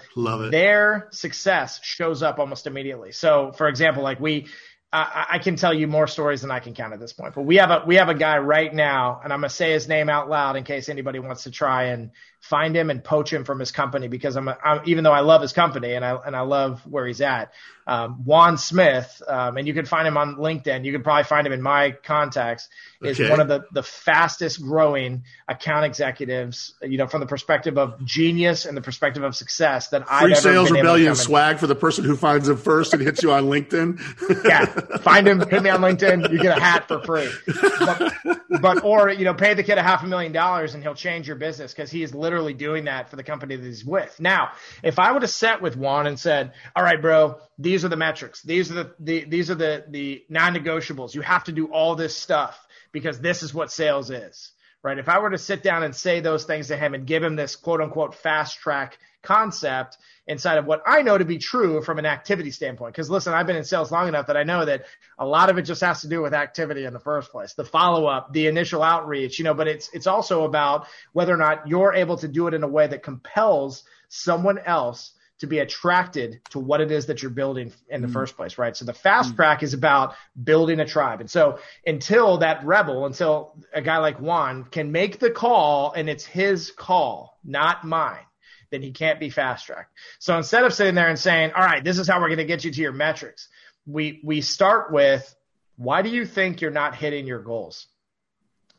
Speaker 2: their success shows up almost immediately. So for example, like we, I, I, can tell you more stories than I can count at this point. But we have a we have a guy right now, and I'm gonna say his name out loud in case anybody wants to try and find him and poach him from his company because I'm, a, I'm even though I love his company and I and I love where he's at. Um, Juan Smith, um, and you can find him on LinkedIn. You can probably find him in my contacts. Is okay. one of the the fastest growing account executives. You know, from the perspective of genius and the perspective of success that Free I've ever
Speaker 1: sales rebellion swag for the person who finds him first and hits you on LinkedIn.
Speaker 2: yeah, [LAUGHS] find him, hit me on LinkedIn. You get a hat for free. But, but or you know, pay the kid a half a million dollars and he'll change your business because he is literally doing that for the company that he's with. Now, if I would have sat with Juan and said, "All right, bro, these are the metrics. These are the, the these are the the non-negotiables. You have to do all this stuff because this is what sales is." Right? If I were to sit down and say those things to him and give him this quote unquote fast track concept inside of what I know to be true from an activity standpoint. Because listen, I've been in sales long enough that I know that a lot of it just has to do with activity in the first place, the follow up, the initial outreach, you know, but it's, it's also about whether or not you're able to do it in a way that compels someone else to be attracted to what it is that you're building in the mm. first place, right? So the fast mm. track is about building a tribe. And so until that rebel, until a guy like Juan can make the call and it's his call, not mine, then he can't be fast tracked. So instead of sitting there and saying, all right, this is how we're going to get you to your metrics, we, we start with, why do you think you're not hitting your goals?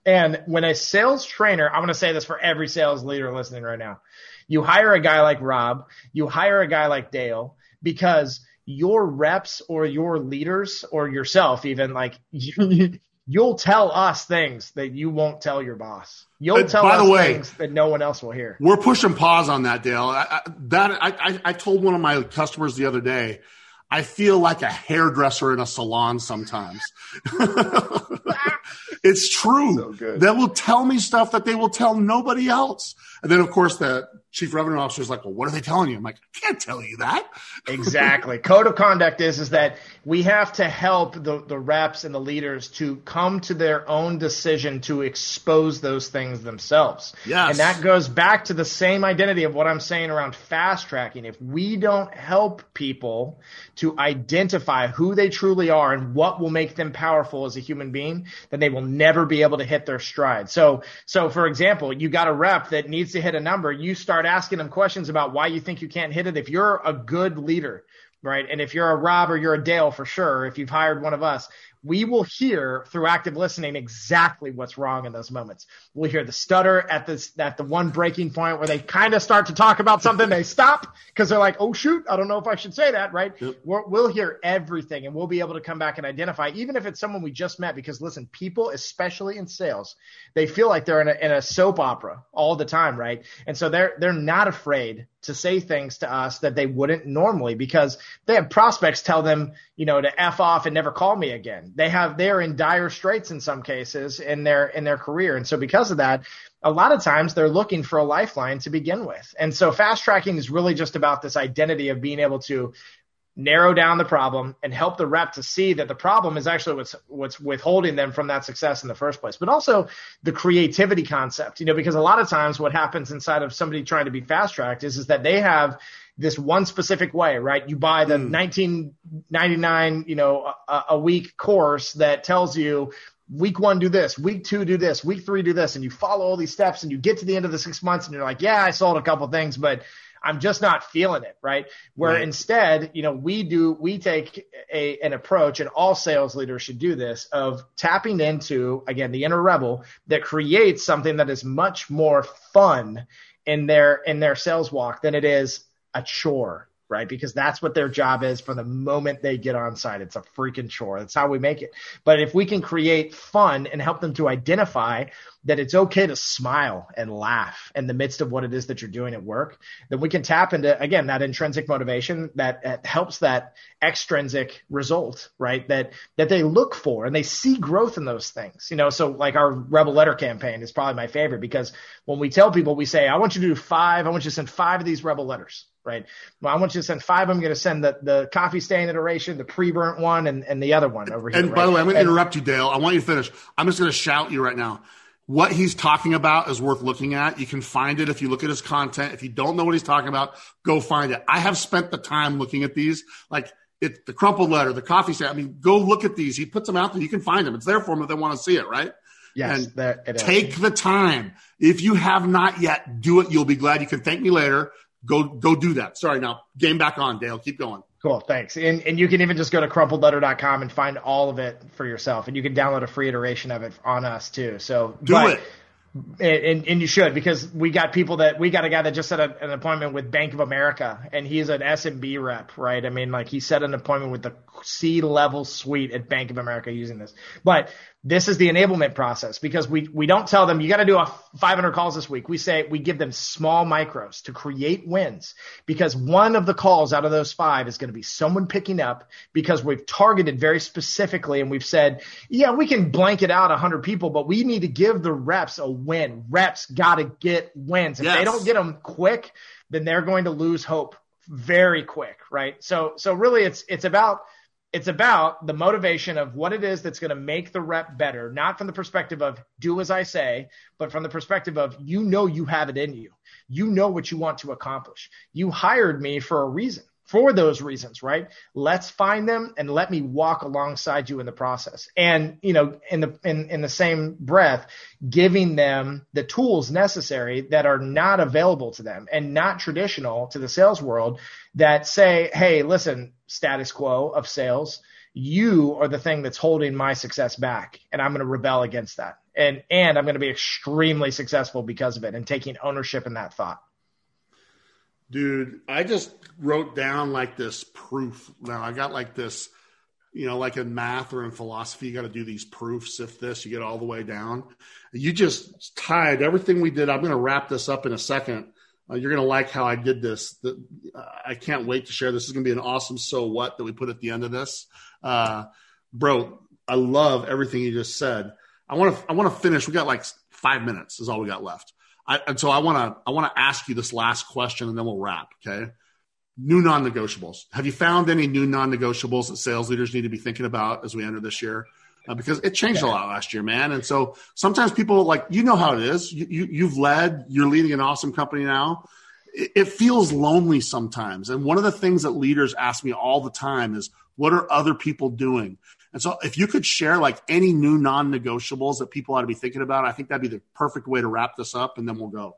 Speaker 2: And when a sales trainer, I'm going to say this for every sales leader listening right now. You hire a guy like Rob, you hire a guy like Dale because your reps or your leaders or yourself even like [LAUGHS] you'll tell us things that you won't tell your boss. You'll tell by us the way, things that no one else will hear.
Speaker 1: We're pushing pause on that, Dale. I, I, that I, I told one of my customers the other day. I feel like a hairdresser in a salon sometimes. [LAUGHS] [LAUGHS] it's true. So they will tell me stuff that they will tell nobody else. And then, of course, the chief revenue officer is like, well, what are they telling you? I'm like, I can't tell you that. [LAUGHS]
Speaker 2: exactly. Code of conduct is, is that we have to help the, the reps and the leaders to come to their own decision to expose those things themselves.
Speaker 1: Yes.
Speaker 2: And that goes back to the same identity of what I'm saying around fast tracking. If we don't help people to identify who they truly are and what will make them powerful as a human being, then they will never be able to hit their stride. So, so for example, you got a rep that needs to hit a number. You start asking them questions about why you think you can't hit it. If you're a good leader, right? And if you're a Rob or you're a Dale for sure, if you've hired one of us, we will hear through active listening exactly what's wrong in those moments. We'll hear the stutter at this at the one breaking point where they kind of start to talk about something, they stop because they're like, "Oh shoot, I don't know if I should say that." Right? Yep. we will hear everything, and we'll be able to come back and identify, even if it's someone we just met. Because listen, people, especially in sales, they feel like they're in a, in a soap opera all the time, right? And so they're they're not afraid to say things to us that they wouldn't normally because they have prospects tell them, you know, to F off and never call me again. They have, they're in dire straits in some cases in their, in their career. And so because of that, a lot of times they're looking for a lifeline to begin with. And so fast tracking is really just about this identity of being able to narrow down the problem and help the rep to see that the problem is actually what's what's withholding them from that success in the first place but also the creativity concept you know because a lot of times what happens inside of somebody trying to be fast tracked is is that they have this one specific way, right? You buy the mm. 1999, you know, a, a week course that tells you week one do this, week two do this, week three do this, and you follow all these steps and you get to the end of the six months and you're like, yeah, I sold a couple things, but I'm just not feeling it, right? Where right. instead, you know, we do, we take a, an approach and all sales leaders should do this of tapping into, again, the inner rebel that creates something that is much more fun in their, in their sales walk than it is a chore right? Because that's what their job is from the moment they get on site. It's a freaking chore. That's how we make it. But if we can create fun and help them to identify that it's okay to smile and laugh in the midst of what it is that you're doing at work, then we can tap into, again, that intrinsic motivation that, helps that extrinsic result, right? That, that they look for and they see growth in those things, you know? So like our rebel letter campaign is probably my favorite because when we tell people, we say, I want you to do five, I want you to send five of these rebel letters, right? Well, I want you to send five. I'm going to send the, the coffee stain iteration, the pre-burnt one, and, and the other one over here.
Speaker 1: And
Speaker 2: right?
Speaker 1: by the way, I'm going to interrupt you, Dale. I want you to finish. I'm just going to shout you right now what he's talking about is worth looking at. You can find it if you look at his content. If you don't know what he's talking about, go find it. I have spent the time looking at these, like it, the crumpled letter, the coffee stain. I mean, go look at these. He puts them out there. You can find them. It's there for them if they want to see it, right?
Speaker 2: Yes.
Speaker 1: And there, take the time. If you have not yet, do it. You'll be glad. You can thank me later. Go, go do that. Sorry. Now game back on, Dale. Keep going.
Speaker 2: Cool, thanks. And and you can even just go to crumpledletter.com and find all of it for yourself. And you can download a free iteration of it on us too. So
Speaker 1: do but, it
Speaker 2: and, and you should because we got people that we got a guy that just set a, an appointment with Bank of America and he's an SMB rep, right? I mean, like he set an appointment with the C level suite at Bank of America using this. But this is the enablement process because we, we don't tell them you got to do a 500 calls this week. We say we give them small micros to create wins because one of the calls out of those five is going to be someone picking up because we've targeted very specifically and we've said, yeah, we can blanket out 100 people, but we need to give the reps a win. Reps got to get wins. If yes. they don't get them quick, then they're going to lose hope very quick, right? So so really it's it's about it's about the motivation of what it is that's going to make the rep better, not from the perspective of do as I say, but from the perspective of you know you have it in you. You know what you want to accomplish. You hired me for a reason for those reasons, right? Let's find them and let me walk alongside you in the process. And, you know, in the, in, in the same breath, giving them the tools necessary that are not available to them and not traditional to the sales world that say, Hey, listen, status quo of sales, you are the thing that's holding my success back. And I'm going to rebel against that. And, and I'm going to be extremely successful because of it and taking ownership in that thought.
Speaker 1: Dude, I just wrote down like this proof. Now I got like this, you know, like in math or in philosophy, you got to do these proofs. If this, you get all the way down. You just tied everything we did. I'm going to wrap this up in a second. Uh, you're going to like how I did this. The, uh, I can't wait to share. This is going to be an awesome so what that we put at the end of this. Uh, bro, I love everything you just said. I want to I want to finish. We got like five minutes is all we got left. I, and so I want to I want to ask you this last question, and then we'll wrap. Okay. New non-negotiables. Have you found any new non-negotiables that sales leaders need to be thinking about as we enter this year? Uh, because it changed a lot last year, man. And so sometimes people like you know how it is. You, you you've led. You're leading an awesome company now. It, it feels lonely sometimes. And one of the things that leaders ask me all the time is, "What are other people doing?" And so if you could share like any new non-negotiables that people ought to be thinking about, I think that'd be the perfect way to wrap this up and then we'll go.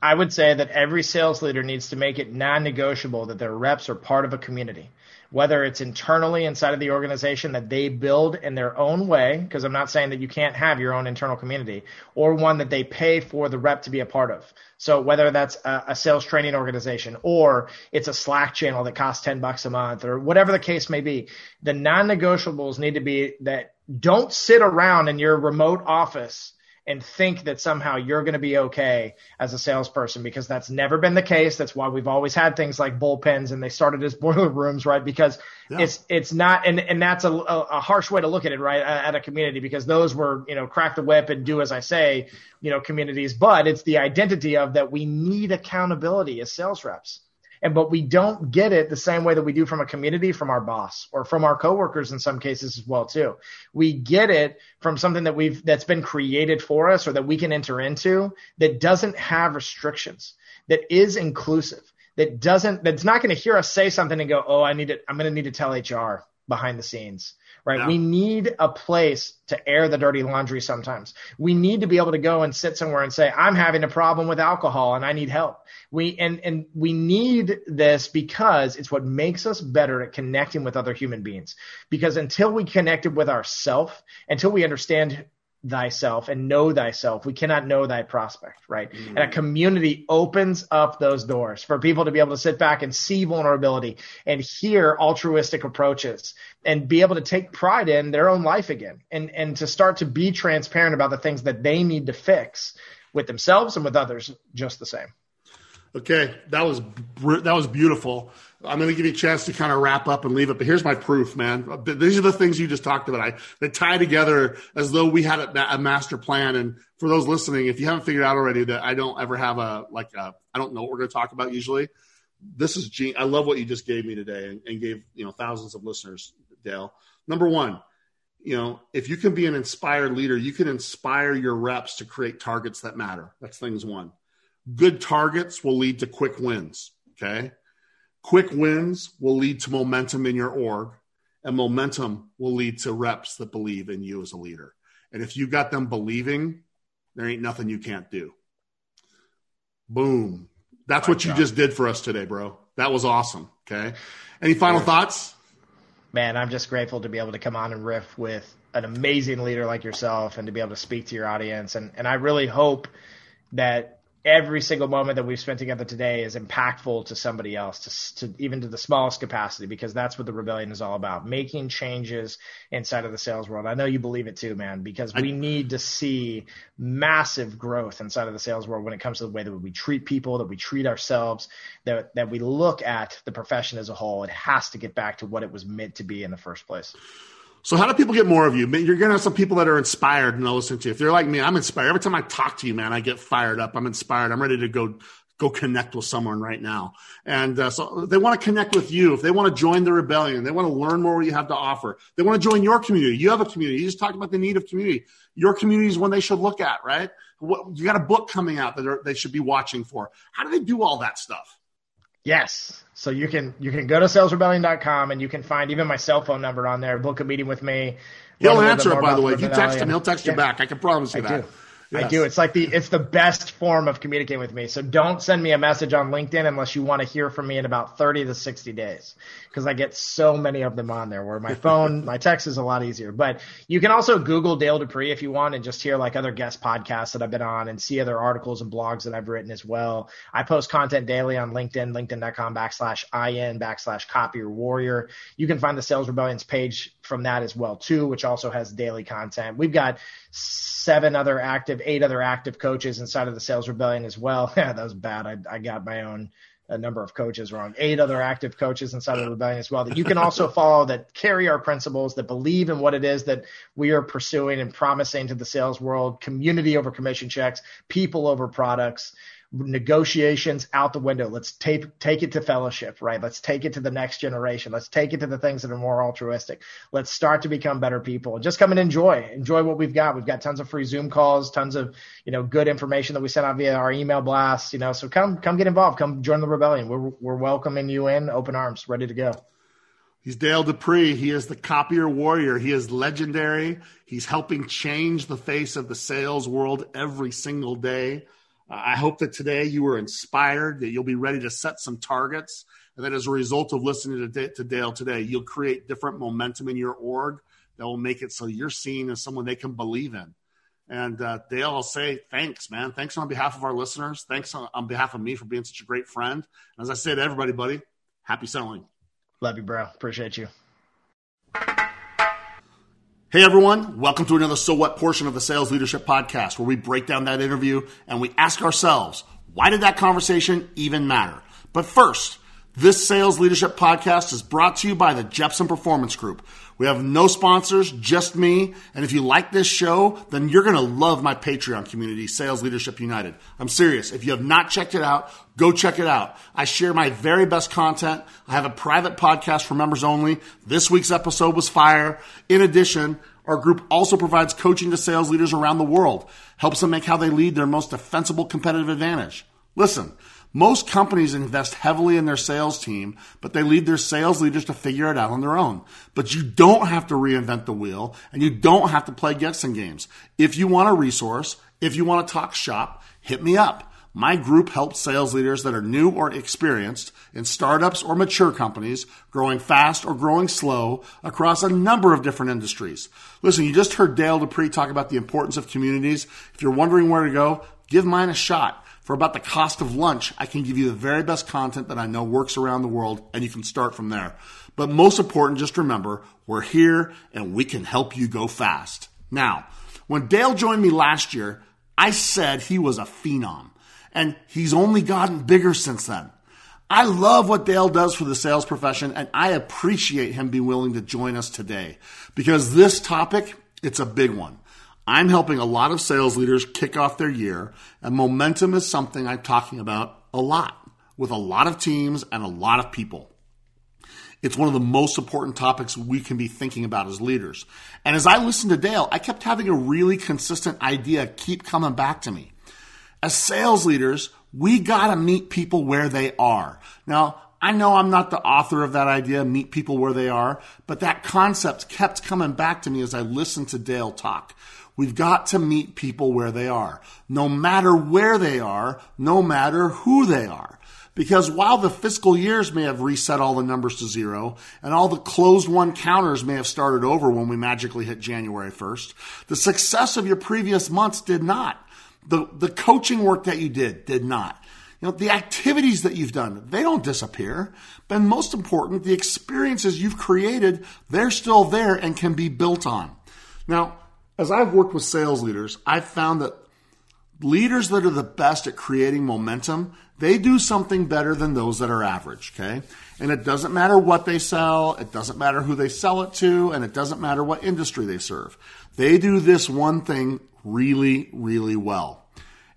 Speaker 2: I would say that every sales leader needs to make it non-negotiable that their reps are part of a community whether it's internally inside of the organization that they build in their own way, because I'm not saying that you can't have your own internal community, or one that they pay for the rep to be a part of. So whether that's a, a sales training organization or it's a Slack channel that costs 10 bucks a month or whatever the case may be, the non-negotiables need to be that don't sit around in your remote office and think that somehow you're going to be okay as a salesperson because that's never been the case. That's why we've always had things like bullpens and they started as [LAUGHS] boiler rooms, right? Because yeah. it's it's not, and and that's a, a harsh way to look at it, right? At a community because those were you know crack the whip and do as I say, you know, communities. But it's the identity of that we need accountability as sales reps. And but we don't get it the same way that we do from a community, from our boss or from our coworkers in some cases as well too. We get it from something that we've that's been created for us or that we can enter into that doesn't have restrictions, that is inclusive that doesn't that's not going to hear us say something and go, "Oh, I need it. I'm going to need to tell HR behind the scenes." Right? Yeah. We need a place to air the dirty laundry sometimes. We need to be able to go and sit somewhere and say, "I'm having a problem with alcohol and I need help." We and and we need this because it's what makes us better at connecting with other human beings. Because until we connected with ourself, until we understand thyself and know thyself. We cannot know thy prospect, right? Mm-hmm. And a community opens up those doors for people to be able to sit back and see vulnerability and hear altruistic approaches and be able to take pride in their own life again and, and to start to be transparent about the things that they need to fix with themselves and with others just the same.
Speaker 1: Okay, that was that was beautiful. I'm going to give you a chance to kind of wrap up and leave it. But here's my proof, man. These are the things you just talked about. I they tie together as though we had a, a, master plan. And for those listening, if you haven't figured out already that I don't ever have a like I don't know what we're going to talk about usually. This is gene. I love what you just gave me today and, and gave you know thousands of listeners, Dale. Number one, you know, if you can be an inspired leader, you can inspire your reps to create targets that matter. That's things one. Good targets will lead to quick wins. Okay Quick wins will lead to momentum in your org, and momentum will lead to reps that believe in you as a leader. And if you got them believing, there ain't nothing you can't do. Boom. That's My what you just did for us today, bro. That was awesome. Okay. Any final thoughts?
Speaker 2: Man, I'm just grateful to be able to come on and riff with an amazing leader like yourself and to be able to speak to your audience. And, and I really hope that every single moment that we've spent together today is impactful to somebody else, to, to, even to the smallest capacity, because that's what the rebellion is all about: making changes inside of the sales world. I know you believe it too, man, because we need to see massive growth inside of the sales world when it comes to the way that we treat people, that we treat ourselves, that that we look at the profession as a whole. It has to get back to what it was meant to be in the first place.
Speaker 1: So how do people get more of you? You're going to have some people that are inspired and they'll listen to you. If they're like me, I'm inspired. Every time I talk to you, man, I get fired up. I'm inspired. I'm ready to go go connect with someone right now. And uh, so they want to connect with you. If they want to join the rebellion, they want to learn more what you have to offer. They want to join your community. You have a community. You just talked about the need of community. Your community is one they should look at, right? What, you got a book coming out that they should be watching for. How do they do all that stuff?
Speaker 2: Yes. So you can you can go to salesrebellion.com and you can find even my cell phone number on there. Book a meeting with me.
Speaker 1: He'll answer it, by the way. If you text him, he'll text yeah. you back. I can promise you I that.
Speaker 2: Do. Yes. I do. It's like the it's the best form of communicating with me. So don't send me a message on LinkedIn unless you want to hear from me in about 30 to 60 days because I get so many of them on there where my phone, [LAUGHS] my text is a lot easier. But you can also Google Dale Dupree if you want and just hear like other guest podcasts that I've been on and see other articles and blogs that I've written as well. I post content daily on LinkedIn, linkedin.com backslash in backslash copier warrior. You can find the Sales Rebellions page from that as well too, which also has daily content. We've got seven other active, eight other active coaches inside of the Sales Rebellion as well. [LAUGHS] Yeah, that was bad. I, I got my own a number of coaches wrong. Eight other active coaches inside of the rebellion as well that you can also [LAUGHS] follow that carry our principles, that believe in what it is that we are pursuing and promising to the sales world, community over commission checks, people over products, negotiations out the window. Let's take take it to fellowship, right? Let's take it to the next generation. Let's take it to the things that are more altruistic. Let's start to become better people. Just come and enjoy. Enjoy what we've got. We've got tons of free Zoom calls, tons of, you know, good information that we send out via our email blasts, you know. So come come get involved. Come join the rebellion. We're we're welcoming you in, open arms, ready to go.
Speaker 1: He's Dale Dupree. He is the copier warrior. He is legendary. He's helping change the face of the sales world every single day. I hope that today you were inspired, that you'll be ready to set some targets, and that as a result of listening to, to Dale today, you'll create different momentum in your org that will make it so you're seen as someone they can believe in. And uh, Dale, I'll say thanks, man. Thanks on behalf of our listeners. Thanks on, on behalf of me for being such a great friend. And As I say to everybody, buddy, happy selling.
Speaker 2: Love you, bro. Appreciate you.
Speaker 1: Hey everyone, welcome to another So What portion of the Sales Leadership Podcast where we break down that interview and we ask ourselves, why did that conversation even matter? But first, this Sales Leadership Podcast is brought to you by the Jeppsen Performance Group. We have no sponsors, just me. And if you like this show, then you're going to love my Patreon community, Sales Leadership United. I'm serious. If you have not checked it out, go check it out. I share my very best content. I have a private podcast for members only. This week's episode was fire. In addition, our group also provides coaching to sales leaders around the world, helps them make how they lead their most defensible competitive advantage. Listen, Most companies invest heavily in their sales team, but they leave their sales leaders to figure it out on their own. But you don't have to reinvent the wheel and you don't have to play guessing games. If you want a resource, if you want to talk shop, hit me up. My group helps sales leaders that are new or experienced in startups or mature companies, growing fast or growing slow across a number of different industries. Listen, you just heard Dale Dupree talk about the importance of communities. If you're wondering where to go, give mine a shot. For about the cost of lunch, I can give you the very best content that I know works around the world, and you can start from there. But most important, just remember, we're here and we can help you go fast. Now, when Dale joined me last year, I said he was a phenom and he's only gotten bigger since then. I love what Dale does for the sales profession, and I appreciate him being willing to join us today because this topic, it's a big one. I'm helping a lot of sales leaders kick off their year, and momentum is something I'm talking about a lot with a lot of teams and a lot of people. It's one of the most important topics we can be thinking about as leaders. And as I listened to Dale, I kept having a really consistent idea keep coming back to me. As sales leaders, we got to meet people where they are. Now, I know I'm not the author of that idea, meet people where they are, but that concept kept coming back to me as I listened to Dale talk. We've got to meet people where they are, no matter where they are, no matter who they are. Because while the fiscal years may have reset all the numbers to zero and all the closed one counters may have started over when we magically hit January 1st, the success of your previous months did not. The, the coaching work that you did did not. You know, the activities that you've done, they don't disappear. But most important, the experiences you've created, they're still there and can be built on. Now, as I've worked with sales leaders, I've found that leaders that are the best at creating momentum, they do something better than those that are average, okay? And it doesn't matter what they sell, it doesn't matter who they sell it to, and it doesn't matter what industry they serve. They do this one thing really, really well.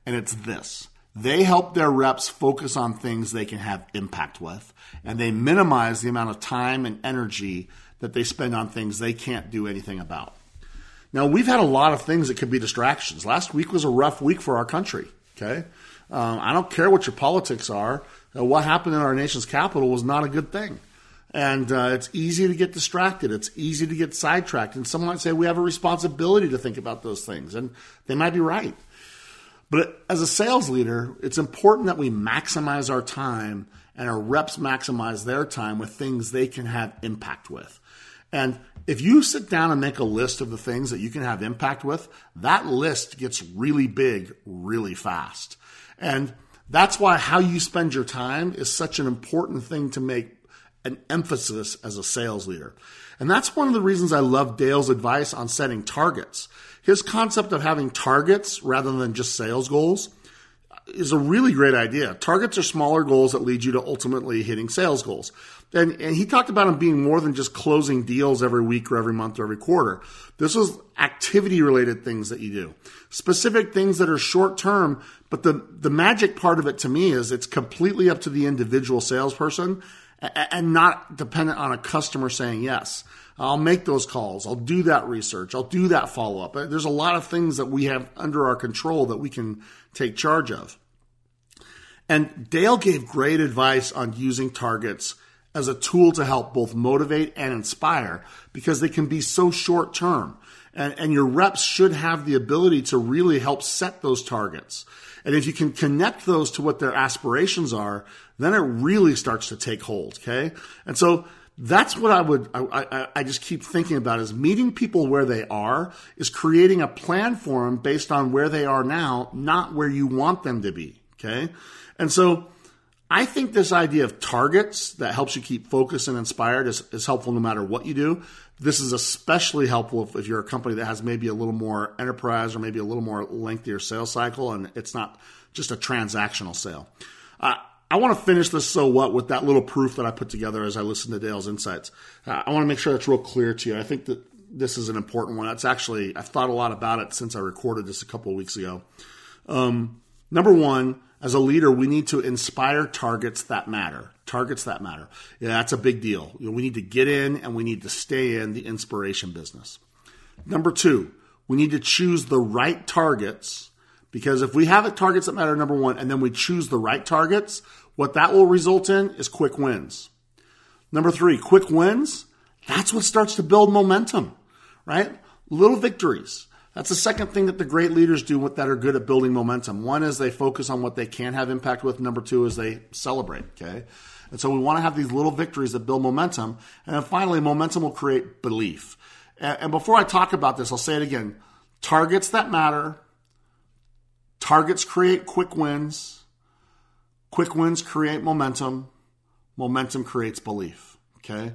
Speaker 1: And it's this. They help their reps focus on things they can have impact with, and they minimize the amount of time and energy that they spend on things they can't do anything about. Now, we've had a lot of things that could be distractions. Last week was a rough week for our country. Okay. Um, I don't care what your politics are. Uh, what happened in our nation's capital was not a good thing. And uh, it's easy to get distracted. It's easy to get sidetracked. And some might say we have a responsibility to think about those things. And they might be right. But as a sales leader, it's important that we maximize our time and our reps maximize their time with things they can have impact with. And if you sit down and make a list of the things that you can have impact with, that list gets really big really fast. And that's why how you spend your time is such an important thing to make an emphasis as a sales leader. And that's one of the reasons I love Dale's advice on setting targets. His concept of having targets rather than just sales goals is a really great idea. Targets are smaller goals that lead you to ultimately hitting sales goals. And, and he talked about them being more than just closing deals every week or every month or every quarter. This is activity related things that you do, specific things that are short term. But the, the magic part of it to me is it's completely up to the individual salesperson and not dependent on a customer saying yes. I'll make those calls. I'll do that research. I'll do that follow up. Uh, there's a lot of things that we have under our control that we can take charge of. And Dale gave great advice on using targets as a tool to help both motivate and inspire because they can be so short term. And, and your reps should have the ability to really help set those targets. And if you can connect those to what their aspirations are, then it really starts to take hold. Okay. And so that's what I would, I, I, I, just keep thinking about is meeting people where they are is creating a plan for them based on where they are now, not where you want them to be. Okay. And so I think this idea of targets that helps you keep focused and inspired is, is helpful no matter what you do. This is especially helpful if, if, you're a company that has maybe a little more enterprise or maybe a little more lengthier sales cycle and it's not just a transactional sale. Uh, I want to finish this so what with that little proof that I put together as I listened to Dale's insights. Uh, I want to make sure that's real clear to you. I think that this is an important one. That's actually, I've thought a lot about it since I recorded this a couple of weeks ago. Um, number one, as a leader, we need to inspire targets that matter. Targets that matter. Yeah, that's a big deal. You know, we need to get in and we need to stay in the inspiration business. Number two, we need to choose the right targets Because if we have targets that matter, number one, and then we choose the right targets, what that will result in is quick wins. Number three, quick wins. That's what starts to build momentum, right? Little victories. That's the second thing that the great leaders do that are good at building momentum. One is they focus on what they can have impact with. Number two is they celebrate. Okay. And so we want to have these little victories that build momentum. And then finally, momentum will create belief. And before I talk about this, I'll say it again. Targets that matter. Targets create quick wins. Quick wins create momentum. Momentum creates belief. Okay.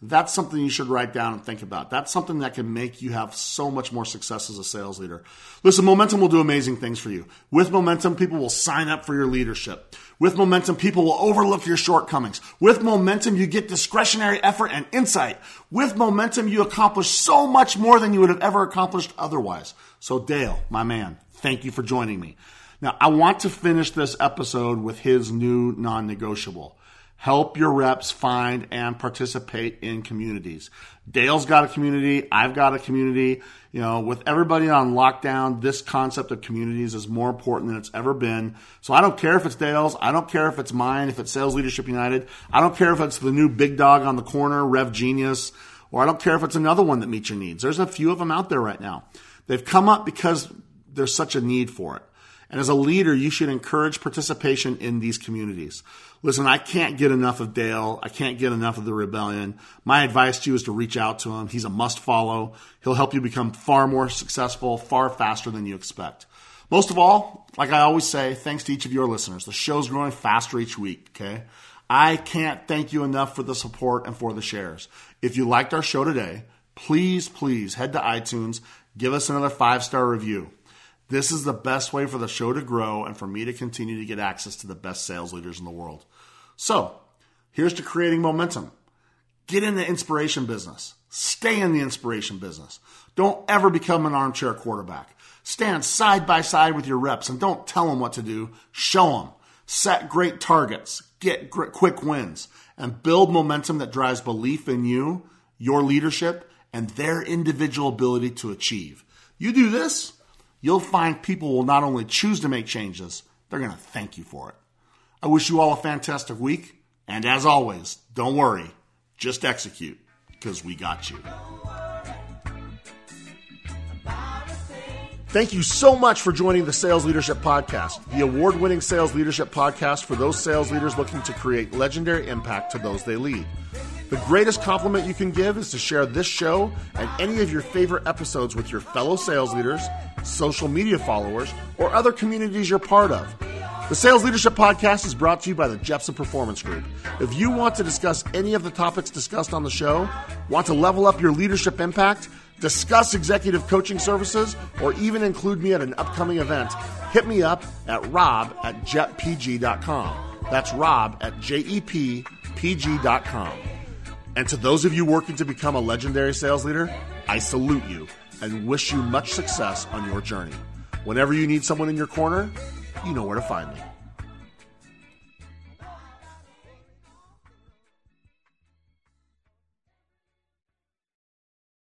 Speaker 1: That's something you should write down and think about. That's something that can make you have so much more success as a sales leader. Listen, momentum will do amazing things for you. With momentum, people will sign up for your leadership. With momentum, people will overlook your shortcomings. With momentum, you get discretionary effort and insight. With momentum, you accomplish so much more than you would have ever accomplished otherwise. So, Dale, my man, thank you for joining me. Now, I want to finish this episode with his new non negotiable. Help your reps find and participate in communities. Dale's got a community. I've got a community. You know, with everybody on lockdown, this concept of communities is more important than it's ever been. So I don't care if it's Dale's. I don't care if it's mine, if it's Sales Leadership United. I don't care if it's the new big dog on the corner, Rev Genius, or I don't care if it's another one that meets your needs. There's a few of them out there right now. They've come up because there's such a need for it. And as a leader, you should encourage participation in these communities. Listen, I can't get enough of Dale. I can't get enough of the rebellion. My advice to you is to reach out to him. He's a must follow. He'll help you become far more successful, far faster than you expect. Most of all, like I always say, thanks to each of your listeners. The show's growing faster each week, okay? I can't thank you enough for the support and for the shares. If you liked our show today, please, please head to iTunes, give us another five star review. This is the best way for the show to grow and for me to continue to get access to the best sales leaders in the world. So, here's to creating momentum. Get in the inspiration business. Stay in the inspiration business. Don't ever become an armchair quarterback. Stand side by side with your reps and don't tell them what to do. Show them. Set great targets. Get quick wins and build momentum that drives belief in you, your leadership, and their individual ability to achieve. You do this, you'll find people will not only choose to make changes, they're going to thank you for it. I wish you all a fantastic week. And as always, don't worry, just execute because we got you. Thank you so much for joining the Sales Leadership Podcast, the award winning sales leadership podcast for those sales leaders looking to create legendary impact to those they lead. The greatest compliment you can give is to share this show and any of your favorite episodes with your fellow sales leaders, social media followers, or other communities you're part of. The Sales Leadership Podcast is brought to you by the Jeppsen Performance Group. If you want to discuss any of the topics discussed on the show, want to level up your leadership impact, discuss executive coaching services, or even include me at an upcoming event, hit me up at rob at jeppg.com. That's rob at jepg.com. And to those of you working to become a legendary sales leader, I salute you and wish you much success on your journey. Whenever you need someone in your corner, you know where to find me.